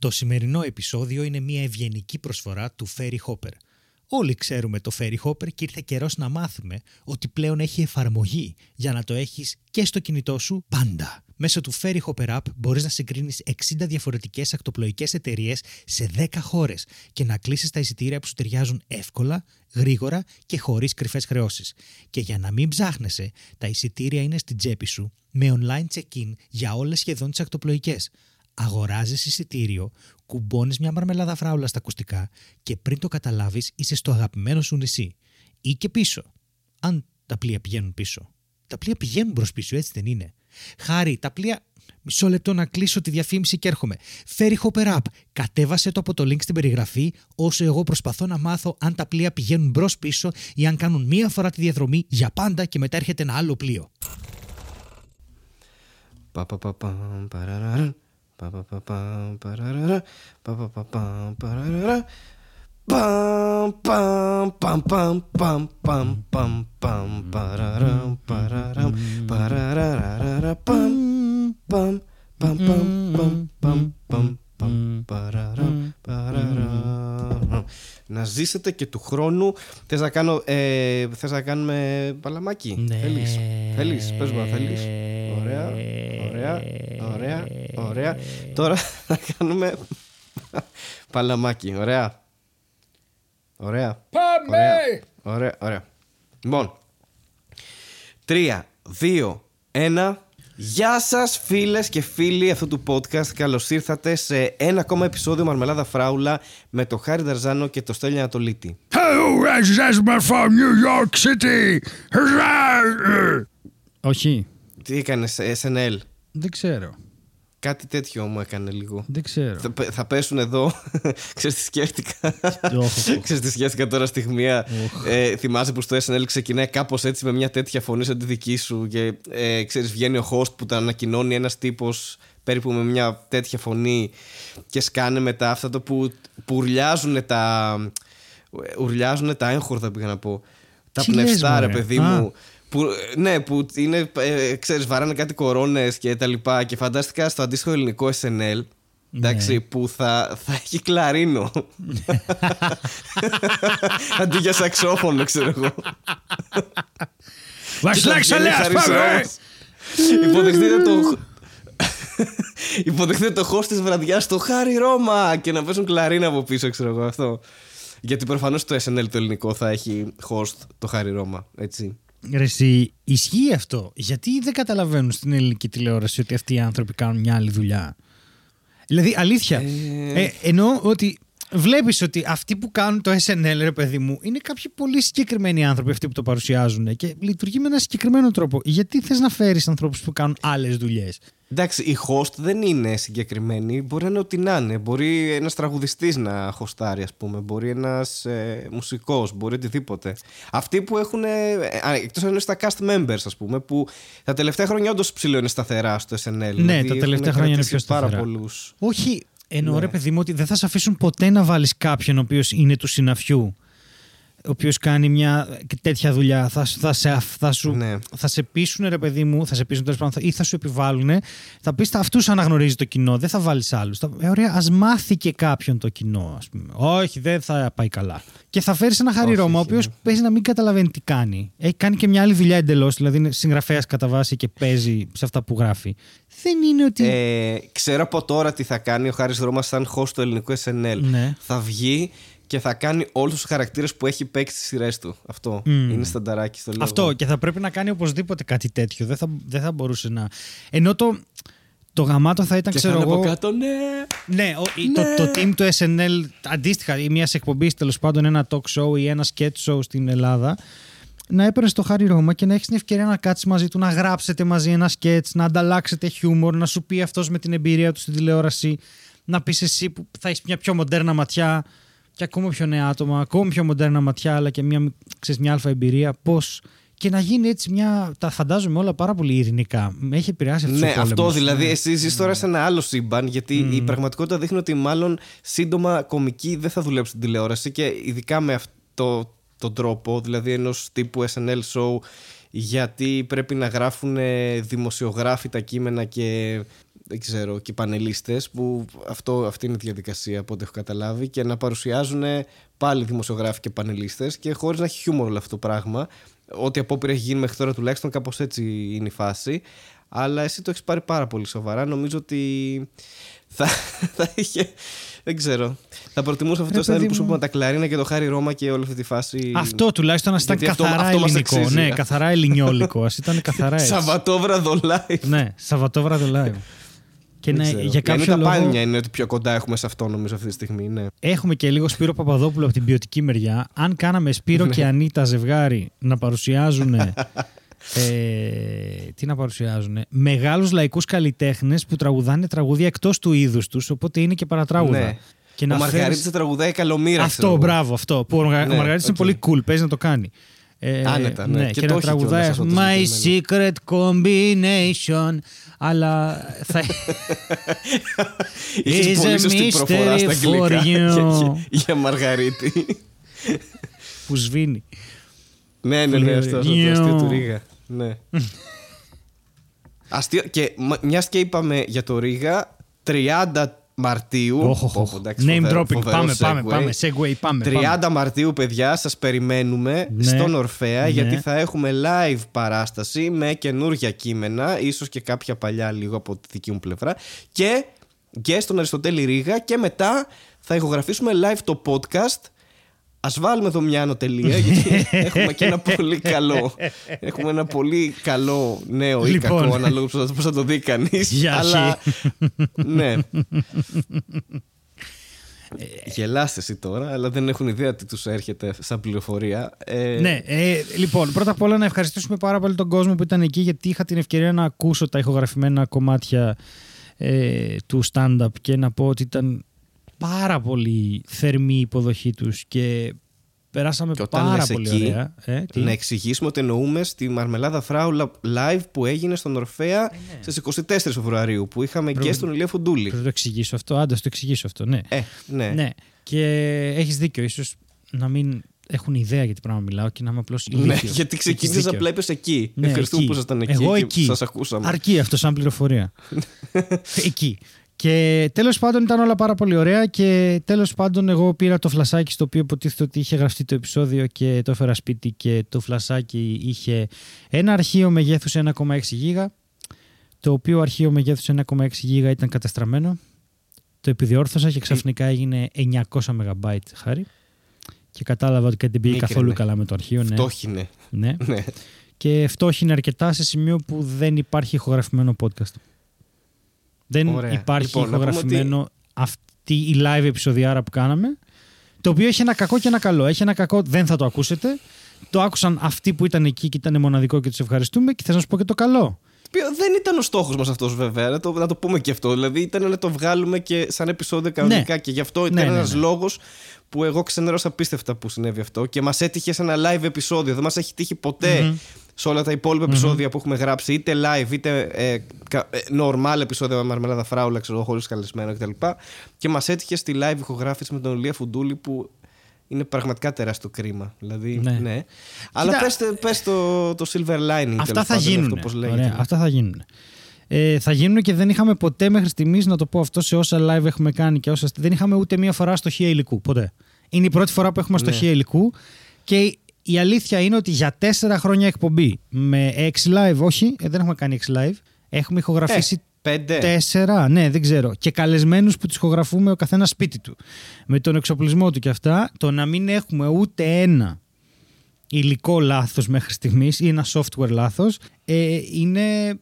Το σημερινό επεισόδιο είναι μια ευγενική προσφορά του Ferry Hopper. Όλοι ξέρουμε το Ferry Hopper και ήρθε καιρός να μάθουμε ότι πλέον έχει εφαρμογή για να το έχεις και στο κινητό σου πάντα. Μέσω του Ferry Hopper App μπορείς να συγκρίνεις 60 διαφορετικές ακτοπλοϊκές εταιρείες σε 10 χώρες και να κλείσεις τα εισιτήρια που σου ταιριάζουν εύκολα, γρήγορα και χωρίς κρυφές χρεώσεις. Και για να μην ψάχνεσαι, τα εισιτήρια είναι στην τσέπη σου με online check-in για όλες σχεδόν τις ακτοπλοϊκές. Αγοράζεις εισιτήριο, κουμπώνεις μια μαρμελάδα φράουλα στα ακουστικά και πριν το καταλάβεις είσαι στο αγαπημένο σου νησί. Ή και πίσω. Αν τα πλοία πηγαίνουν πίσω. Τα πλοία πηγαίνουν μπρος πίσω, έτσι δεν είναι. Χάρη, τα πλοία. Μισό λεπτό να κλείσω τη διαφήμιση και έρχομαι. Ferryhopper app. Κατέβασε το από το link στην περιγραφή, όσο εγώ προσπαθώ να μάθω αν τα πλοία πηγαίνουν μπρος πίσω ή αν κάνουν μία φορά τη διαδρομή για πάντα και μετά έρχεται ένα άλλο πλοίο. Πα, πα, πα, παμ, παραραρα. Πα, να ζήσετε και του χρόνου. Θες να, κάνω, ε, θες να κάνουμε παλαμάκι; Ναι. Θέλεις; Θέλεις; Πες μου, θέλεις. Ωραία. Ωραία. Ωραία. Ωραία. Τώρα θα κάνουμε παλαμάκι. Ωραία. Ωραία. Πάμε! Ωραία. Ωραία. Ωραία. Λοιπόν. Τρία, δύο, ένα. Γεια σας φίλες και φίλοι αυτού του podcast. Καλώς ήρθατε σε ένα ακόμα επεισόδιο Μαρμελάδα Φράουλα με το Χάρη Δαρζάνο και το Στέλιο Ανατολίτη. Hello, this from New York City; Όχι. Τι έκανες, SNL. Δεν ξέρω. Κάτι τέτοιο μου έκανε λίγο. Δεν ξέρω. Θα, πε- θα πέσουν εδώ. Ξέρεις τι σκέφτηκα; Οχ. Ξέρεις τι σκέφτηκα τώρα στιγμία. Ε, θυμάσαι που στο SNL ξεκινάει κάπως έτσι με μια τέτοια φωνή σαν τη δική σου και ε, ξέρεις βγαίνει ο host που τα ανακοινώνει ένας τύπος περίπου με μια τέτοια φωνή και σκάνε μετά αυτά το που, που ουρλιάζουν τα ουρλιάζουν τα έγχορδα πήγα να πω τα Τι λες, πνευστά ρε μωρέ. παιδί Α. μου που, ναι, που είναι, ε, ξέρεις, βαράνε κάτι κορώνες και τα λοιπά και φαντάστηκα στο αντίστοιχο ελληνικό SNL Εντάξει, Ναι. που θα, θα έχει κλαρίνο. Αντί για σαξόφωνο, ξέρω εγώ. Βασιλάκης Αλέας, πάμε! Υποδεχτείτε το. Υποδεχτείτε το host τη βραδιά στο Χάρι Ρώμα και να παίζουν κλαρίνα από πίσω, ξέρω εγώ αυτό. Γιατί προφανώς το SNL το ελληνικό θα έχει host το Χάρι Ρώμα, έτσι. Ρε εσύ, ισχύει αυτό; Γιατί δεν καταλαβαίνουν στην ελληνική τηλεόραση ότι αυτοί οι άνθρωποι κάνουν μια άλλη δουλειά; Δηλαδή, αλήθεια. Ε. Ε, εννοώ ότι βλέπεις ότι αυτοί που κάνουν το SNL, ρε παιδί μου, είναι κάποιοι πολύ συγκεκριμένοι άνθρωποι αυτοί που το παρουσιάζουν και λειτουργεί με ένα συγκεκριμένο τρόπο. Γιατί θες να φέρεις ανθρώπους που κάνουν άλλες δουλειές; Εντάξει, η host δεν είναι συγκεκριμένη. Μπορεί να είναι ό,τι να είναι. Μπορεί ένας τραγουδιστής να χωστάρει, ας πούμε. Μπορεί ένας ε, μουσικός. Μπορεί οτιδήποτε. Αυτοί που έχουν. Εκτός αν είναι στα cast members, ας πούμε, που τα τελευταία χρόνια όντως ψηλό είναι σταθερά στο SNL. Ναι, Δηλαδή, τα έχουν τελευταία χρόνια είναι κρατήσει πιο σταθερά. Πάρα πολλούς. Όχι, εννοώ Ναι. ρε παιδί μου ότι δεν θα σε αφήσουν ποτέ να βάλεις κάποιον ο οποίος είναι του συναφιού. Ο οποίος κάνει μια τέτοια δουλειά. Θα, θα, σε, θα, σου, Ναι. θα σε πείσουν, ρε παιδί μου, θα σε πείσουν τέλος πάντων, θα- ή θα σου επιβάλλουν. Θα πεις αυτούς αναγνωρίζει το κοινό, δεν θα βάλεις άλλους. Ε, ωραία, ας μάθει και κάποιον το κοινό, ας πούμε. Όχι, δεν θα πάει καλά. Και θα φέρεις ένα Χάρη Όχι, Ρώμα, ο όχι, οποίος ναι. παίζει να μην καταλαβαίνει τι κάνει. Έχει κάνει και μια άλλη δουλειά εντελώς, δηλαδή είναι συγγραφέας κατά βάση και παίζει σε αυτά που γράφει. Δεν είναι ότι. Ε, ξέρω από τώρα τι θα κάνει ο Χάρης Ρώμας σαν host του ελληνικού SNL. Ναι. Θα βγει και θα κάνει όλους τους χαρακτήρες που έχει παίξει στις σειρές του. Αυτό. Είναι στανταράκι στο λόγο. Αυτό και θα πρέπει να κάνει οπωσδήποτε κάτι τέτοιο. Δεν θα, δεν θα μπορούσε να. Ενώ το, το γαμάτο θα ήταν, Και ξέρω θα είναι εγώ. από κάτω, ναι. Ναι, ο- η- Το, το team του SNL αντίστοιχα ή μιας εκπομπής τέλος πάντων, ένα talk show ή ένα sketch show στην Ελλάδα. Να έπαιρνες το Χάρη Ρώμα και να έχεις την ευκαιρία να κάτσεις μαζί του, να γράψετε μαζί ένα sketch, να ανταλλάξετε χιούμορ, να σου πει αυτός με την εμπειρία του στην τηλεόραση, να πεις εσύ που θα έχεις μια πιο μοντέρνα ματιά και ακόμα πιο νέα άτομα, ακόμα πιο μοντέρνα ματιά, αλλά και μια, ξέρεις, μια αλφα εμπειρία. Πώς. Και να γίνει έτσι μια. Τα φαντάζομαι όλα πάρα πολύ ειρηνικά. Με έχει επηρεάσει αυτό Ναι, αυτό δηλαδή. Εσύ ζει τώρα σε ένα άλλο σύμπαν, γιατί η πραγματικότητα δείχνει ότι μάλλον σύντομα κομικοί δεν θα δουλέψουν στην τηλεόραση και ειδικά με αυτό τον τρόπο, δηλαδή ενός τύπου SNL show, γιατί πρέπει να γράφουν ε, δημοσιογράφοι τα κείμενα και δεν ξέρω, και πανελίστες που αυτό, αυτή είναι η διαδικασία από ό,τι έχω καταλάβει και να παρουσιάζουν πάλι δημοσιογράφοι και πανελίστες και χωρίς να έχει χιούμορ όλο αυτό το πράγμα. Ό,τι απόπειρα έχει γίνει μέχρι τώρα τουλάχιστον κάπως έτσι είναι η φάση. Αλλά εσύ το έχεις πάρει πάρα πολύ σοβαρά. Νομίζω ότι θα, θα είχε. Δεν ξέρω. Θα προτιμούσα αυτό το παιδί σενάριο που σου μου. πούμε τα κλαρίνα και το Χάρη Ρώμα και όλη αυτή τη φάση. Αυτό τουλάχιστον να ήταν Γιατί αυτό- καθαρά αυτό μας ελληνικό. αξίζει. Ναι, καθαρά ελληνιόλικο. Α ήταν καθαρά έτσι. Σαββατόβραδο live. ναι, Σαββατόβραδο live. Και Δεν ναι, ξέρω. για Η Ανίτα κάποιο λόγο Πάνια είναι ότι πιο κοντά έχουμε σε αυτό νομίζω αυτή τη στιγμή. Ναι. έχουμε και λίγο Σπύρο Παπαδόπουλο από την ποιοτική μεριά. Αν κάναμε Σπύρο Ναι. και Ανίτα ζευγάρι να παρουσιάζουν. ε, τι να παρουσιάζουν. Μεγάλους λαϊκούς καλλιτέχνες που τραγουδάνε τραγούδια εκτός του είδους τους, οπότε είναι και παρατράγουδα. Ναι. Και Ο να Μαργαρίτη φέρεις- τραγουδάει καλομήρα. ξέρω Αυτό, εγώ. μπράβο, αυτό. Που ο, Μαργα... Ναι, ο Μαργαρίτης οκ. είναι πολύ cool, παίζει να το κάνει. Ε, Άνετα, ναι. Και και, το να έχει τραγουδάει κιόλας αυτό το My συγκεκριμένο. secret combination. Αλλά θα. Είχες Is πολύ a σωστή προφορά στα mystery for αγγλικά για, you. για, για Μαργαρίτη. που σβήνει. ναι, ναι, ναι, αυτό, αυτό το Νιου. αστείο του Ρίγα. Ναι. αστείο, και μα- μιας και είπαμε για το Ρίγα, 30 Μαρτίου. Όχ, όχ, Πω, όχ. πω, εντάξει, Name φοβερό- dropping. φοβερό Πάμε, πάμε, segue. πάμε. Segway, πάμε. 30 πάμε. Μαρτίου, παιδιά, σας περιμένουμε Ναι. στον Ορφέα Ναι. γιατί θα έχουμε live παράσταση με καινούργια κείμενα, ίσως και κάποια παλιά λίγο από τη δική μου πλευρά και, και στον Αριστοτέλη Ρίγα και μετά θα ηχογραφήσουμε live το podcast Ας βάλουμε εδώ μια ανωτελεία γιατί έχουμε και ένα πολύ καλό έχουμε ένα πολύ καλό νέο ή Λοιπόν. κακό αναλόγως πώς θα- πώς θα το δει κανείς Για αρχή. αλλά ναι Γελάστε εσύ τώρα, αλλά δεν έχουν ιδέα τι τους έρχεται σαν πληροφορία. Ε, Ναι, ε, λοιπόν, πρώτα απ' όλα να ευχαριστήσουμε πάρα πολύ τον κόσμο που ήταν εκεί γιατί είχα την ευκαιρία να ακούσω τα ηχογραφημένα κομμάτια ε, του stand-up και να πω ότι ήταν πάρα πολύ θερμή η υποδοχή τους και περάσαμε Και όταν πάρα λες πολύ εκεί, ωραία. Ε, τι; Να εξηγήσουμε ότι εννοούμε στη Μαρμελάδα Φράουλα live που έγινε στον Ορφέα στις 24 Φεβρουαρίου που είχαμε και στον Ηλία Φουντούλη. Πρέπει να το εξηγήσω αυτό. Άντε, ας το εξηγήσω αυτό. Ναι. Ε, ναι. ναι. Και έχεις δίκιο. Ίσως να μην έχουν ιδέα για τι πράγμα μιλάω και να είμαι απλώς Ναι, γιατί ξεκίνησε απλά είπες εκεί. Ναι, Ευχαριστούμε εκεί. που ήσασταν εκεί Εγώ και εκεί. σας ακούσαμε. Αρκεί αυτό σαν πληροφορία. εκεί. Και τέλος πάντων ήταν όλα πάρα πολύ ωραία και τέλος πάντων εγώ πήρα το φλασάκι στο οποίο υποτίθεται ότι είχε γραφτεί το επεισόδιο και το έφερα σπίτι και το φλασάκι είχε ένα αρχείο μεγέθους 1,6 γίγα το οποίο αρχείο μεγέθους 1,6 γίγα ήταν καταστραμμένο το επιδιόρθωσα και ξαφνικά έγινε 900 MB χάρη και κατάλαβα ότι κάτι δεν πήγε Μίκρινε. καθόλου καλά με το αρχείο. Ναι. Φτώχινε. ναι. Ναι. Και φτώχυνε αρκετά σε σημείο που δεν υπάρχει ηχογραφημένο podcast. Δεν Ωραία. υπάρχει Λοιπόν, να πούμε ηχογραφημένο αυτή η live επεισοδιάρα που κάναμε. Το οποίο έχει ένα κακό και ένα καλό. Έχει ένα κακό, δεν θα το ακούσετε. Το άκουσαν αυτοί που ήταν εκεί και ήταν μοναδικό και τους ευχαριστούμε. Και θα να σου πω και το καλό. Οποίο δεν ήταν ο στόχος μας αυτός, βέβαια. Να το, να το πούμε και αυτό. Δηλαδή ήταν να το βγάλουμε και σαν επεισόδιο κανονικά. Και γι' αυτό ήταν Ναι, ναι, ένας ναι. λόγος που εγώ ξενέρωσα απίστευτα που συνέβη αυτό. Και μας έτυχε σε ένα live επεισόδιο. Δεν μας έχει τύχει ποτέ σε όλα τα υπόλοιπα επεισόδια που έχουμε γράψει, είτε live είτε ε, κα- ε, normal επεισόδια με Μαρμελάδα Φράουλα, ξέρω χωρίς καλεσμένο κτλ. Και μας έτυχε στη live ηχογράφηση με τον Ηλία Φουντούλη που είναι πραγματικά τεράστιο κρίμα. Δηλαδή, Ναι. ναι. Αλλά πες, πες το, το silver lining Αυτά τέλος θα πάντων, γίνουν. Αυτό πώς λέγεται. Ωραία, αυτά θα γίνουν. Ε, θα γίνουν και δεν είχαμε ποτέ μέχρι στιγμής, να το πω αυτό σε όσα live έχουμε κάνει και όσα. Δεν είχαμε ούτε μία φορά στοχεία υλικού. Ποτέ. Είναι η πρώτη φορά που έχουμε Ναι. στοχεία υλικού και η αλήθεια είναι ότι για τέσσερα χρόνια εκπομπή με έξι live, όχι, ε, δεν έχουμε κάνει έξι live. Έχουμε ηχογραφήσει Ε, πέντε. Τέσσερα, ναι, δεν ξέρω. Και καλεσμένους που τους ηχογραφούμε ο καθένας σπίτι του. Με τον εξοπλισμό του και αυτά, το να μην έχουμε ούτε ένα υλικό λάθος μέχρι στιγμής ή ένα software λάθος ε, είναι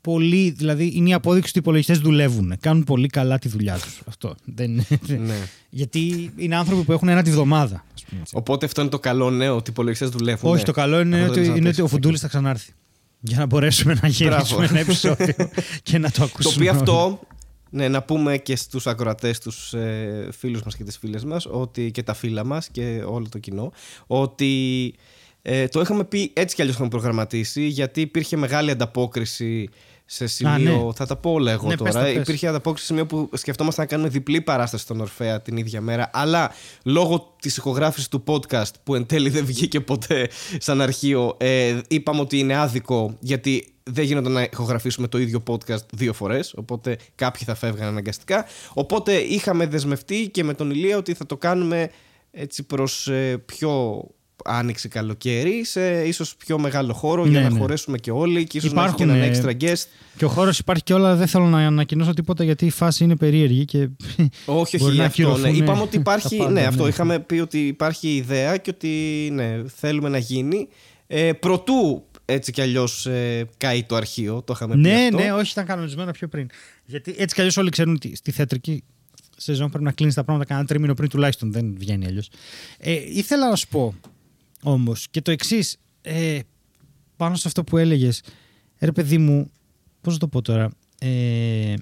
πολύ, δηλαδή είναι η απόδειξη ότι οι υπολογιστές δουλεύουν. Κάνουν πολύ καλά τη δουλειά τους. Αυτό. Δεν, Ναι. Γιατί είναι άνθρωποι που έχουν ένα τη βδομάδα. ας πούμε έτσι. Οπότε αυτό είναι το καλό νέο ότι οι υπολογιστές δουλεύουν. Όχι, ναι. το καλό είναι, Αυτό ότι, δεν είναι ότι ο ξαναπέξει. Φουντούλης θα ξανάρθει. Για να μπορέσουμε να γυρίσουμε ένα επεισόδιο και να το ακούσουμε. Το οποίο όλοι. αυτό, ναι, να πούμε και στους ακροατές, τους ε, φίλους μας και τις φίλες μας, ότι, και τα φύλλα μας και όλο το κοινό, ότι ε, το είχαμε πει έτσι κι αλλιώς είχαμε προγραμματίσει, γιατί υπήρχε μεγάλη ανταπόκριση σε σημείο. ναι. Θα τα πω όλα εγώ Ναι, πες τώρα. τα, πες. Υπήρχε ανταπόκριση σε σημείο που σκεφτόμασταν να κάνουμε διπλή παράσταση στον Ορφαία την ίδια μέρα. Αλλά λόγω της ηχογράφησης του podcast που εν τέλει δεν βγήκε ποτέ σαν αρχείο, ε, είπαμε ότι είναι άδικο γιατί δεν γίνονται να ηχογραφήσουμε το ίδιο podcast δύο φορές. Οπότε κάποιοι θα φεύγαν αναγκαστικά. Οπότε είχαμε δεσμευτεί και με τον Ηλία ότι θα το κάνουμε έτσι προς ε, πιο άνοιξη καλοκαίρι σε ίσως πιο μεγάλο χώρο για Ναι, να ναι. χωρέσουμε και όλοι και ίσως Υπάρχουν, να έχει και ε, έναν extra guest Και ο χώρος υπάρχει και όλα. Δεν θέλω να ανακοινώσω τίποτα γιατί η φάση είναι περίεργη και. Όχι, Μπορεί όχι, να αυτό. Ναι. ακυρωθούν, Είπαμε ότι τα υπάρχει. πάντα, ναι, ναι. αυτό. Είχαμε πει ότι υπάρχει ιδέα και ότι ναι, θέλουμε να γίνει. Ε, προτού έτσι κι αλλιώς ε, καεί το αρχείο. Το είχαμε πει. ναι, αυτό. ναι, όχι, ήταν κανονισμένο πιο πριν. Γιατί έτσι κι αλλιώς όλοι ξέρουν ότι στη θεατρική σεζόν πρέπει να κλείνεις τα πράγματα κανένα τρίμηνο πριν τουλάχιστον. Δεν βγαίνει αλλιώς. Ε, ήθελα να σου πω όμως και το εξής. Ε, πάνω σε αυτό που έλεγες, ρε παιδί μου, πώς να το πω τώρα. Ε,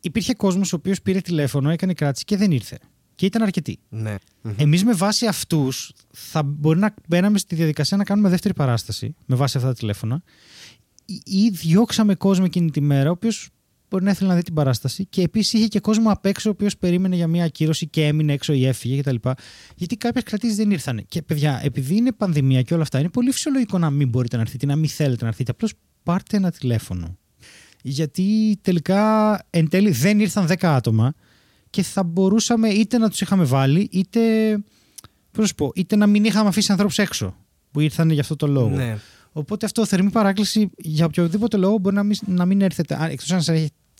υπήρχε κόσμος ο οποίος πήρε τηλέφωνο, έκανε κράτηση και δεν ήρθε. Και ήταν αρκετοί. Ναι. Μμμ. Εμείς με βάση αυτούς θα μπορεί να μπαίναμε στη διαδικασία να κάνουμε δεύτερη παράσταση με βάση αυτά τα τηλέφωνα ή- ή διώξαμε κόσμο εκείνη τη μέρα, ο οποίος μπορεί να ήθελε να δει την παράσταση και επίσης είχε και κόσμο απ' έξω ο οποίος περίμενε για μια ακύρωση και έμεινε έξω ή έφυγε κτλ. Γιατί κάποιες κρατήσεις δεν ήρθαν. Και παιδιά, επειδή είναι πανδημία και όλα αυτά, είναι πολύ φυσιολογικό να μην μπορείτε να έρθετε ή να μην θέλετε να έρθετε. Απλώς πάρτε ένα τηλέφωνο. Γιατί τελικά εν τέλει δεν ήρθαν 10 άτομα και θα μπορούσαμε είτε να τους είχαμε βάλει, είτε. Πώς να σου πω, είτε να μην είχαμε αφήσει ανθρώπους έξω που ήρθαν για αυτό το λόγο. Ναι. Οπότε αυτό θερμή παράκληση για οποιοδήποτε λόγο μπορεί να μην, να μην έρθετε. Εκτός αν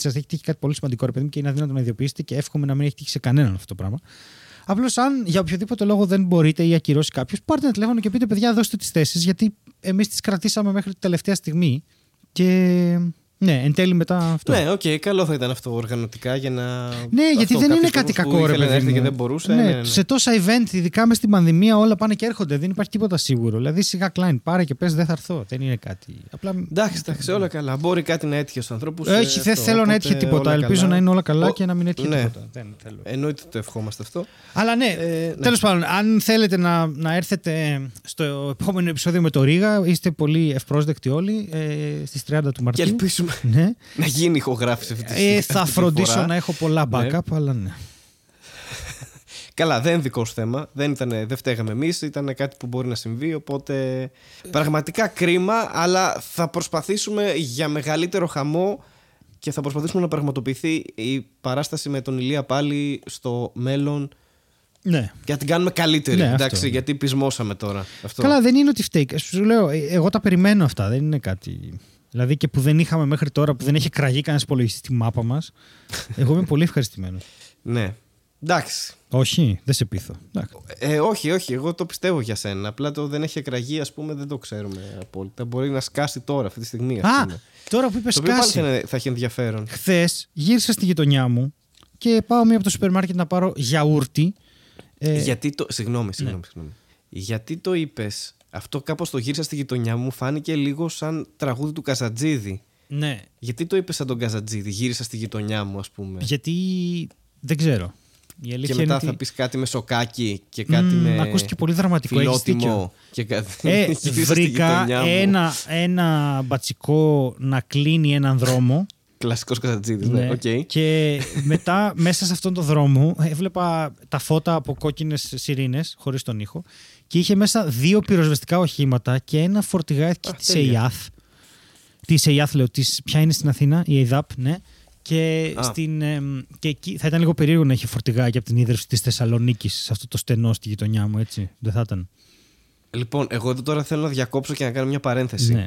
σα έχει, σας έχει τύχει κάτι πολύ σημαντικό, ρε παιδί μου, και είναι αδύνατο να ιδιοποιήσετε και εύχομαι να μην έχει τύχει σε κανέναν αυτό το πράγμα. Απλώς αν για οποιοδήποτε λόγο δεν μπορείτε ή ακυρώσει κάποιος, πάρτε ένα τηλέφωνο και πείτε παιδιά, δώστε τις θέσεις, γιατί εμείς τις κρατήσαμε μέχρι την τελευταία στιγμή. Και ναι, εν τέλει μετά αυτό. Ναι, οκ, καλό θα ήταν αυτό οργανωτικά για να. Ναι, γιατί αυτό, δεν είναι κάποιος κάτι κόσμος που κακό, ρε ήθελε να παιδί έρθει μου. και δεν μπορούσε. Ναι, ναι, ναι. Σε τόσα event, ειδικά μες στην πανδημία, όλα πάνε και έρχονται. Δεν υπάρχει τίποτα σίγουρο. Δηλαδή, σιγά κλάιν, πάρε και πες, δεν θα έρθω. Δεν είναι κάτι. Απλά. Εντάξει, εντάξει, όλα καλά. Μπορεί κάτι να έτυχε στους ανθρώπους. Ε, Όχι, δεν θέλω να έτυχε τίποτα. Ελπίζω να είναι όλα καλά Ο- και να μην έτυχε ναι. τίποτα. Δεν θέλω. Εννοείται το ευχόμαστε αυτό. Αλλά ναι, Ε, ναι. τέλος πάντων, αν θέλετε να, να έρθετε στο επόμενο επεισόδιο με το Ρίγα, είστε πολύ ευπρόσδεκτοι όλοι ε, στις 30 του Και Μαρτίου. Ελπίζουμε Ναι. να γίνει ηχογράφηση αυτή τη Ε, αυτή θα τη φροντίσω φορά. να έχω πολλά Ναι. backup, αλλά ναι. Καλά, δεν είναι δικό σου θέμα. Δεν, ήταν, δεν φταίγαμε εμείς. Ήταν κάτι που μπορεί να συμβεί. Οπότε πραγματικά κρίμα, αλλά θα προσπαθήσουμε για μεγαλύτερο χαμό και θα προσπαθήσουμε να πραγματοποιηθεί η παράσταση με τον Ηλία πάλι στο μέλλον ναι. και να την κάνουμε καλύτερη. Ναι, αυτό, εντάξει, ναι. γιατί πεισμώσαμε τώρα. Αυτό. Καλά, δεν είναι ότι φταίει. Σου λέω, ε, εγώ τα περιμένω αυτά. Δεν είναι κάτι. Δηλαδή και που δεν είχαμε μέχρι τώρα, που δεν έχει κραγεί κανένας υπολογιστής στη μάπα μας. εγώ είμαι πολύ ευχαριστημένος. Ναι. Εντάξει. Όχι, δεν σε πείθω. Εντάξει. Ε, όχι, όχι, εγώ το πιστεύω για σένα. Απλά το δεν έχει εκραγεί, ας πούμε, δεν το ξέρουμε απόλυτα. Μπορεί να σκάσει τώρα, αυτή τη στιγμή, ας Α, πούμε. τώρα που είπες Το οποίο πάλι σκάση. θα, είναι- θα έχει ενδιαφέρον. Χθες γύρισα στη γειτονιά μου και πάω μία από το σούπερ μάρκετ να πάρω γιαούρτι. Ε, Γιατί το. Συγγνώμη, συγγνώμη. συγγνώμη. Γιατί το είπες, αυτό κάπως το γύρισα στη γειτονιά μου, φάνηκε λίγο σαν τραγούδι του Καζατζίδη. Ναι, Γιατί το είπες σαν τον Καζατζίδη, γύρισα στη γειτονιά μου, ας πούμε; γιατί δεν ξέρω. Η Και αλήθεια μετά είναι θα ότι... πεις κάτι με σοκάκι και κάτι Μμμ, με. ακούστηκε πολύ δραματικό, έχεις δίκιο. φιλότιμο. Και κάτι. Ε, Γύρισα στη βρήκα γειτονιά μου. ένα, ένα μπατσικό να κλείνει έναν δρόμο Κλασικός Καζαντζίδη, ναι, Ναι. οκ. Και μετά μέσα σε αυτόν τον δρόμο έβλεπα τα φώτα από κόκκινες σιρήνες, χωρίς τον ήχο, και είχε μέσα δύο πυροσβεστικά οχήματα και ένα φορτηγάκι Α, της τέλεια. ΕΥΑΘ. Της ΕΥΑΘ, λέω, της, ποια είναι στην Αθήνα, η ΕΥΔΑΠ, ναι. Και, Α. στην, εμ, και εκεί θα ήταν λίγο περίεργο να έχει φορτηγάκι από την ύδρευση της Θεσσαλονίκης σε αυτό το στενό στη γειτονιά μου, έτσι. Δεν θα ήταν. Λοιπόν, εγώ εδώ τώρα θέλω να διακόψω και να κάνω μια παρένθεση. Ναι.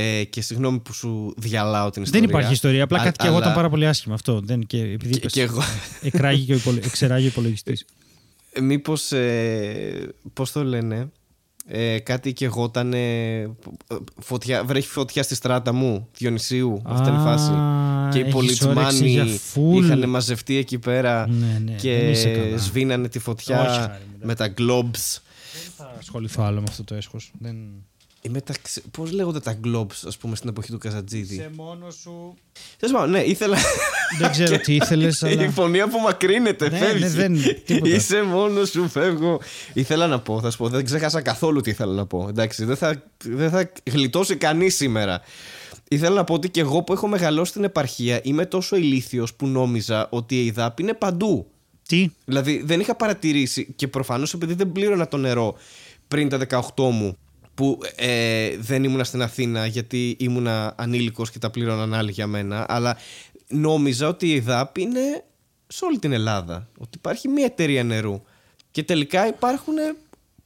Ε, και συγγνώμη που σου διαλάω την ιστορία. Δεν υπάρχει ιστορία. Απλά Α- κάτι και εγώ ήταν αλλά- πάρα πολύ άσχημα αυτό. Δεν, και επειδή Και, είπες, και εγώ. εκράγει και ο υπολο- εξεράγει ο υπολογιστής. Μήπως. Ε, Πώς το λένε. Ε, κάτι και εγώ ήταν. φωτιά, βρέχει φωτιά στη στράτα μου, Διονυσίου. Αυτή είναι η φάση. Και οι έχεις πολιτσμάνοι όρεξη για φουλ. είχαν μαζευτεί εκεί πέρα Ναι, ναι, δεν και είσαι καλά. σβήνανε τη φωτιά Όχι, χάρη μου, με τα globes. Δεν θα ασχοληθώ άλλο με αυτό το έσχος. Δεν... Ή με τα ξε- Πώς λέγονται τα globes, ας πούμε, στην εποχή του Καζατζίδη; μόνος σου. Τέλος πάντων, ναι, ήθελα. Δεν ξέρω τι ήθελες, Η αλλά... φωνή απομακρύνεται, Ναι, φεύγει. ναι, δεν- τίποτα. Είσαι μόνος σου, φεύγω. Ήθελα να πω, θα σου πω, δεν ξέχασα καθόλου τι ήθελα να πω. Εντάξει, δεν θα, δεν θα γλιτώσει κανείς σήμερα. Ήθελα να πω ότι και εγώ που έχω μεγαλώσει στην επαρχία είμαι τόσο ηλίθιος που νόμιζα ότι η ΕΙΔΑΠ είναι παντού. Τι; Δηλαδή δεν είχα παρατηρήσει και προφανώς επειδή δεν πλήρωνα το νερό πριν τα 18 μου που ε, δεν ήμουνα στην Αθήνα γιατί ήμουνα ανήλικος και τα πλήρωναν άλλοι για μένα αλλά νόμιζα ότι η ΕΔΑΠ είναι σε όλη την Ελλάδα ότι υπάρχει μία εταιρεία νερού και τελικά υπάρχουν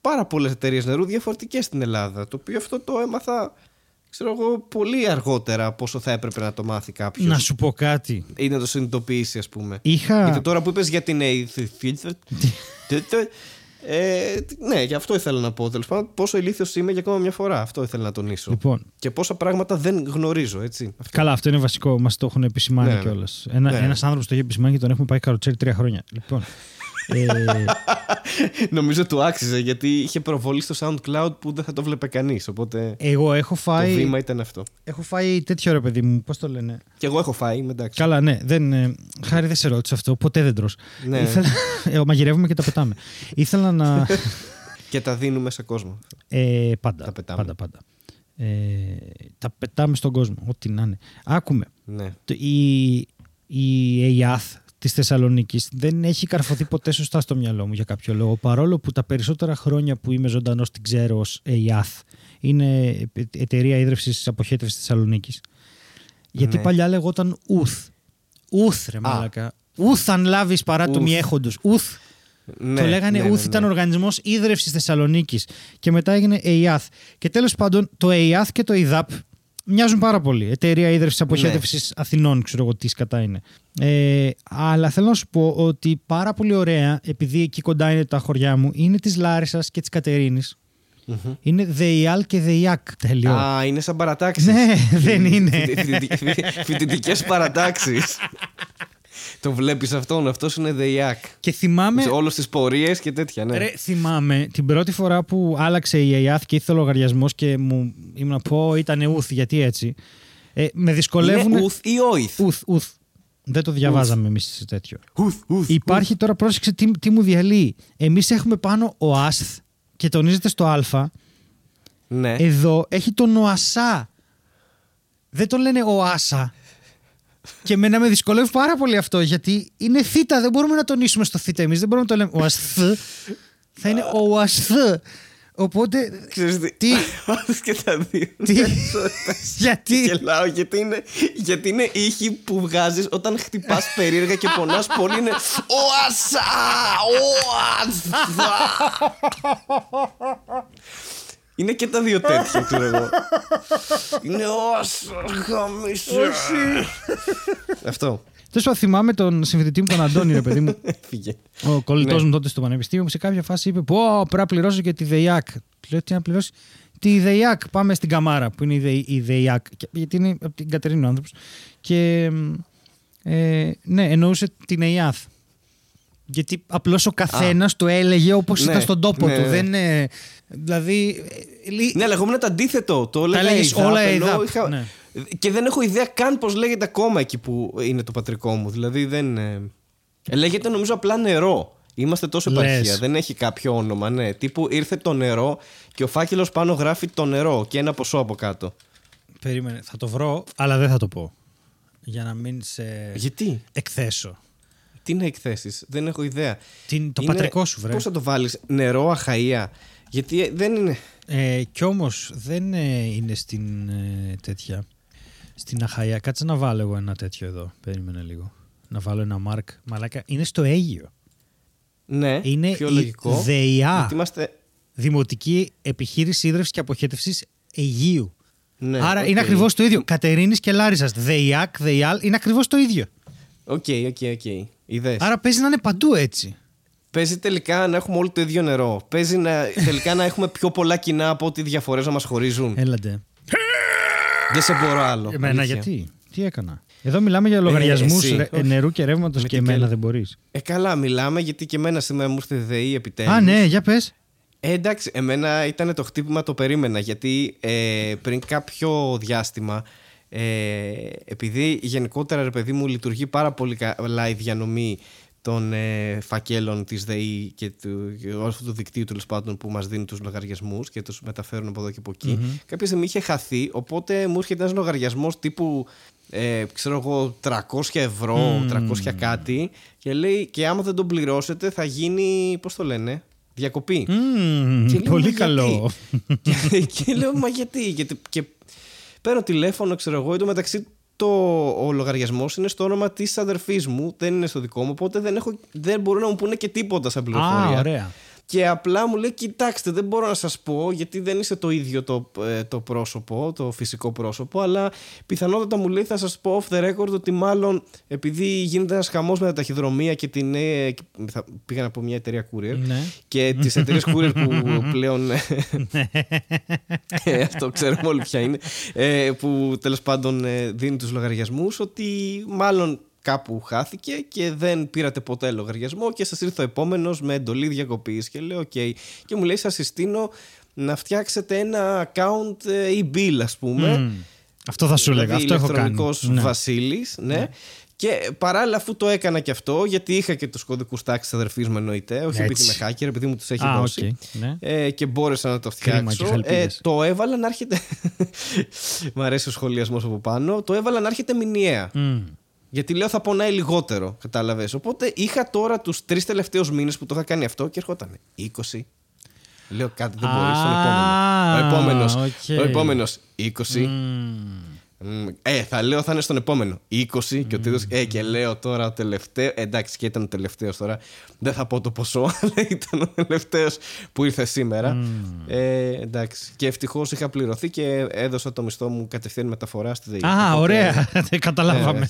πάρα πολλές εταιρείες νερού διαφορετικές στην Ελλάδα το οποίο αυτό το έμαθα ξέρω εγώ πολύ αργότερα από όσο θα έπρεπε να το μάθει κάποιος Να σου πω κάτι. ή να το συνειδητοποιήσει ας πούμε Είχα. γιατί τώρα που είπες για την ε, ναι, γι' αυτό ήθελα να πω. Τέλος πάντων, πόσο ηλίθιος είμαι για ακόμα μια φορά. Αυτό ήθελα να τονίσω. Λοιπόν, Και πόσα πράγματα δεν γνωρίζω, έτσι. Αυτό. καλά, αυτό είναι βασικό. Μας το έχουν επισημάνει Ναι. κιόλας. Ένα Ναι. ένας άνθρωπος το έχει επισημάνει και τον έχουμε πάει καροτσέρι τρία χρόνια. Λοιπόν. Ε, Νομίζω του άξιζε γιατί είχε προβολή στο SoundCloud που δεν θα το βλέπε κανείς. Οπότε εγώ έχω το φάει. βήμα ήταν αυτό. Έχω φάει τέτοιο ρε παιδί μου. Πώς το λένε; Και εγώ έχω φάει, είμαι εντάξει. Καλά, ναι. Δεν, ε, χάρη δεν σε ρώτησε αυτό. Ποτέ δεν τρως. Ναι. Ήθελα, ε, μαγειρεύουμε και τα πετάμε. Ήθελα να. Και τα δίνουμε σε κόσμο. Ε, πάντα. Τα πετάμε. Πάντα, πάντα. Ε, τα πετάμε στον κόσμο. Ό,τι να είναι. Άκουμε. Ναι. Το- η, η ΕΙΑΘ της Θεσσαλονίκης δεν έχει καρφωθεί ποτέ σωστά στο μυαλό μου για κάποιο λόγο. Παρόλο που τα περισσότερα χρόνια που είμαι ζωντανός την ξέρω ως ΕΙΑΘ. Είναι ε- εταιρεία ίδρυυσης αποχέτευσης Θεσσαλονίκης. Γιατί Ναι. παλιά λεγόταν ΟΥΘ. ΟΥΘ, ρε μαλακά. ΟΥΘ αν λάβεις παρά του Ουθ. μη έχοντος. ΟΥΘ. Ναι, το λέγανε ναι, ναι, ΟΥΘ, ναι. ήταν οργανισμός ίδρυυσης Θεσσαλονίκης. Και μετά έγινε ΕΙΑΘ. Και τέλος πάντων το ΕΙΑΘ και το ΕΙΔΑΠ μοιάζουν πάρα πολύ. Εταιρεία ίδρυυσης αποχέτευσης Ναι. Αθηνών, ξέρω εγώ τι κατά είναι. Ε, αλλά θέλω να σου πω ότι πάρα πολύ ωραία, επειδή εκεί κοντά είναι τα χωριά μου, είναι της Λάρισας και της Κατερίνης. Μμμ. Είναι ΔΕΙΑΛ και ΔΕΙΑΚ. Τέλειο. Α, είναι σαν παρατάξεις. Ναι, δεν είναι. Φοιτητικές παρατάξεις. το βλέπεις αυτόν, αυτός είναι ΔΕΙΑΚ. Και θυμάμαι. Σε όλες τις πορείες και τέτοια, ναι. Ρε, θυμάμαι την πρώτη φορά που άλλαξε η ΕΙΑΘ και ήρθε ο λογαριασμός και μου ήμουν να πω ήταν ουθ, γιατί έτσι. Ε, με δυσκολεύουν. Είναι ουθ ή όηθ. Ουθ, ουθ. Δεν το διαβάζαμε εμείς σε τέτοιο. Ουθ, ουθ. Υπάρχει τώρα, πρόσεξε τι, τι μου διαλύει. Εμείς έχουμε πάνω ο ΑΣΘ και τονίζεται στο Α. Ναι. Εδώ έχει τον ΟΑΣΑ. Δεν τον λένε ΟΑΣΑ. Και εμένα με δυσκολεύει πάρα πολύ αυτό γιατί είναι θήτα. Δεν μπορούμε να τονίσουμε στο θήτα εμείς. Δεν μπορούμε να το λέμε ΟΑΣΘ. Θα είναι ΟΑΣΘ. Οπότε. Ξέρεις τι. Τι; Βάζεις και τα δύο. Τι; Ναι, sorry, πες. Γιατί. Γελάω γιατί είναι, γιατί είναι ήχοι που βγάζεις όταν χτυπάς περίεργα και πονάς πολύ είναι Οασά! Οασά! Είναι και τα δύο τέτοια, ξέρω εγώ. Είναι οασά, γαμίσου. Αυτό. Τέλος πάντων, θυμάμαι τον συμφιλητή μου, τον Αντώνη, ρε παιδί μου. Έφυγε. Ο κολλητός Ναι. μου τότε στο πανεπιστήμιο, σε κάποια φάση είπε: Πω, πρέπει να πληρώσω και τη ΔΕΙΑΚ. Του λέω: Τι να πληρώσει; Τη ΔΕΙΑΚ. Πάμε στην Καμάρα, που είναι η, ΔΕ, η ΔΕΙΑΚ. Και- Γιατί είναι από την Κατερίνη ο άνθρωπος. Και. Ε, ναι, εννοούσε την ΕΙΑΘ. Γιατί απλώς ο καθένας το έλεγε όπως Ναι, ήταν στον τόπο ναι, του. ναι. Δεν, ε, δηλαδή. ε, λι- Ναι, αλλά εγώ ήμουν το αντίθετο. Το έλεγα έλεγες ΕΙΔΑΠ, όλα ενώ ΕΙΔΑΠ, είχα- ναι. Και δεν έχω ιδέα καν πώς λέγεται ακόμα εκεί που είναι το πατρικό μου. Δηλαδή δεν. ε, ε, Λέγεται νομίζω απλά νερό. Είμαστε τόσο Λες. επαρχία. Δεν έχει κάποιο όνομα, ναι. Τύπου ήρθε το νερό και ο φάκελος πάνω γράφει το νερό και ένα ποσό από κάτω. Περίμενε, θα το βρω, αλλά δεν θα το πω. Για να μην σε Γιατί, εκθέσω. Τι είναι εκθέσεις, δεν έχω ιδέα. Την, το Είναι- πατρικό σου, βρε. Πώς θα το βάλεις, νερό, αχαία; Γιατί ε, δεν είναι. Ε, κι όμως δεν ε, είναι στην ε, τέτοια. Στην Αχαία. Κάτσε να βάλω εγώ ένα τέτοιο εδώ. Περίμενε λίγο. Να βάλω ένα μάρκ. Μαλάκα. Είναι στο Αίγυο. Ναι, Είναι πιο η λογικό. ΔΕΙΑ. Γιατί είμαστε. Δημοτική Επιχείρηση Ύδρευσης και Αποχέτευσης Αιγίου. Ναι, Άρα οκ. είναι ακριβώς το ίδιο. Κατερίνης και Λάρισας. ΔΕΥΑΚ, ΔΕΥΑΛ είναι ακριβώς το ίδιο. Οκ, οκ, οκ. Ιδέες. Άρα παίζει να είναι παντού έτσι. Παίζει τελικά να έχουμε όλοι το ίδιο νερό. Παίζει να, τελικά να έχουμε πιο πολλά κοινά από ό,τι διαφορές να μας χωρίζουν. Έλατε. Δεν σε μπορώ άλλο. Εμένα αλήθεια. γιατί; Τι έκανα; Εδώ μιλάμε για λογαριασμούς εσύ. Όχι. νερού και ρεύματος Με και την εμένα κέλα. δεν μπορείς. Ε, καλά, μιλάμε γιατί και εμένα σήμερα μου ήρθε ΔΕΗ επιτέλους. Α, ναι, για πες. Ε, εντάξει, εμένα ήταν το χτύπημα το περίμενα γιατί ε, πριν κάποιο διάστημα ε, επειδή γενικότερα ρε παιδί μου λειτουργεί πάρα πολύ καλά η διανομή των ε, φακέλων της ΔΕΗ και του, και όλου αυτού του δικτύου τέλος πάντων που μας δίνουν τους λογαριασμούς και τους μεταφέρουν από εδώ και από εκεί. Κάποια στιγμή είχε χαθεί, οπότε μου έρχεται ένας λογαριασμός τύπου ε, ξέρω εγώ 300 ευρώ, 300 κάτι και λέει και άμα δεν τον πληρώσετε θα γίνει, πώς το λένε, διακοπή. Μμμ, Και λέω, πολύ «Μα καλό. γιατί;» και, και λέω, μα γιατί. γιατί και παίρνω τηλέφωνο, ξέρω εγώ, εν μεταξύ το, ο λογαριασμός είναι στο όνομα της αδερφής μου, δεν είναι στο δικό μου, οπότε δεν, έχω, δεν μπορούν να μου πούνε και τίποτα σαν πληροφορία. Α, ωραία. Και απλά μου λέει: Κοιτάξτε, δεν μπορώ να σας πω γιατί δεν είσαι το ίδιο το, ε, το πρόσωπο, το φυσικό πρόσωπο, αλλά πιθανότατα μου λέει: Θα σας πω off the record ότι μάλλον επειδή γίνεται ένας χαμός με τα ταχυδρομεία και την. Ε, θα, πήγα από μια εταιρεία courier Ναι. και τις εταιρείες courier που πλέον. ε, αυτό ξέρουμε όλοι ποια είναι. Ε, που τέλος πάντων ε, δίνει τους λογαριασμούς, ότι μάλλον κάπου χάθηκε και δεν πήρατε ποτέ λογαριασμό και σας ήρθε ο επόμενος με εντολή διακοπής και λέω οκ και μου λέει σας συστήνω να φτιάξετε ένα account ε, e-bill ας πούμε Μμ. Αυτό θα σου έλεγα. δηλαδή Αυτό έχω κάνει. ηλεκτρονικός Ναι. Βασίλης ναι. Και παράλληλα, αφού το έκανα και αυτό, γιατί είχα και τους κωδικούς Taxis της αδερφής μου εννοείται, όχι επειδή Έτσι. είμαι hacker, επειδή μου τους έχει Α, δώσει. οκ, ναι. Ε, και μπόρεσα να το Κρίμα και φτιάξω. Ε, χαλπίδες. το έβαλα να έρχεται. Μ' αρέσει ο σχολιασμός από πάνω. Το έβαλα να έρχεται μηνιαία. Μμ. Γιατί λέω θα πονάει λιγότερο, κατάλαβες. Οπότε είχα τώρα τους τρεις τελευταίους μήνες που το είχα κάνει αυτό και ερχόταν 20. Λέω κάτι δεν μπορείς. Στον Α, επόμενος. Ο επόμενο. οκ. Ο επόμενος 20. Μμ. Μμ, Ε, θα λέω θα είναι στον επόμενο 20 και ο τρίτος, Ε, και λέω τώρα ο τελευταίο. ε, εντάξει, και ήταν ο τελευταίος τώρα. Δεν θα πω το ποσό, αλλά ήταν ο τελευταίος που ήρθε σήμερα. Ε, εντάξει. Και ευτυχώς είχα πληρωθεί και έδωσα το μισθό μου κατευθείαν μεταφορά στη ΔΕΗ. Α, Οπότε- ωραία. Δεν Καταλάβαμε.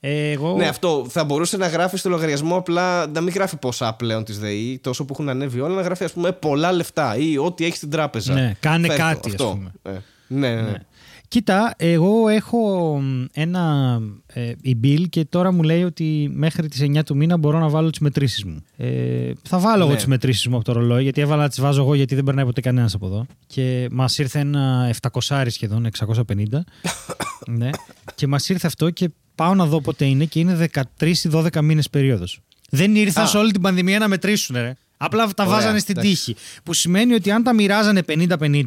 Ε, Εγώ. Ναι, αυτό θα μπορούσε να γράφεις στο λογαριασμό απλά να μην γράφει ποσά πλέον της ΔΕΗ, τόσο που έχουν ανέβει όλα, να γράφει ας πούμε πολλά λεφτά ή ό,τι έχει στην τράπεζα. Ναι, κάνε Φέρ' το, κάτι, ας αυτό. πούμε. Ε, ναι, ναι. ναι. Κοίτα, εγώ έχω μ, ένα ε, e-bill και τώρα μου λέει ότι μέχρι τις 9 του μήνα μπορώ να βάλω τις μετρήσεις μου. Ε, θα βάλω εγώ Ναι. τις μετρήσεις μου από το ρολόι, γιατί έβαλα να τις βάζω εγώ γιατί δεν περνάει ποτέ κανένας από εδώ. Και μας ήρθε ένα 700 σχεδόν, 650. ναι. Και μας ήρθε αυτό και πάω να δω πότε είναι και είναι 13 ή 12 μήνες περίοδος. Δεν ήρθαν Α. σε όλη την πανδημία να μετρήσουν, ρε. Απλά τα Ωραία, βάζανε στην εντάξει. τύχη. Που σημαίνει ότι αν τα μοιράζανε 50-50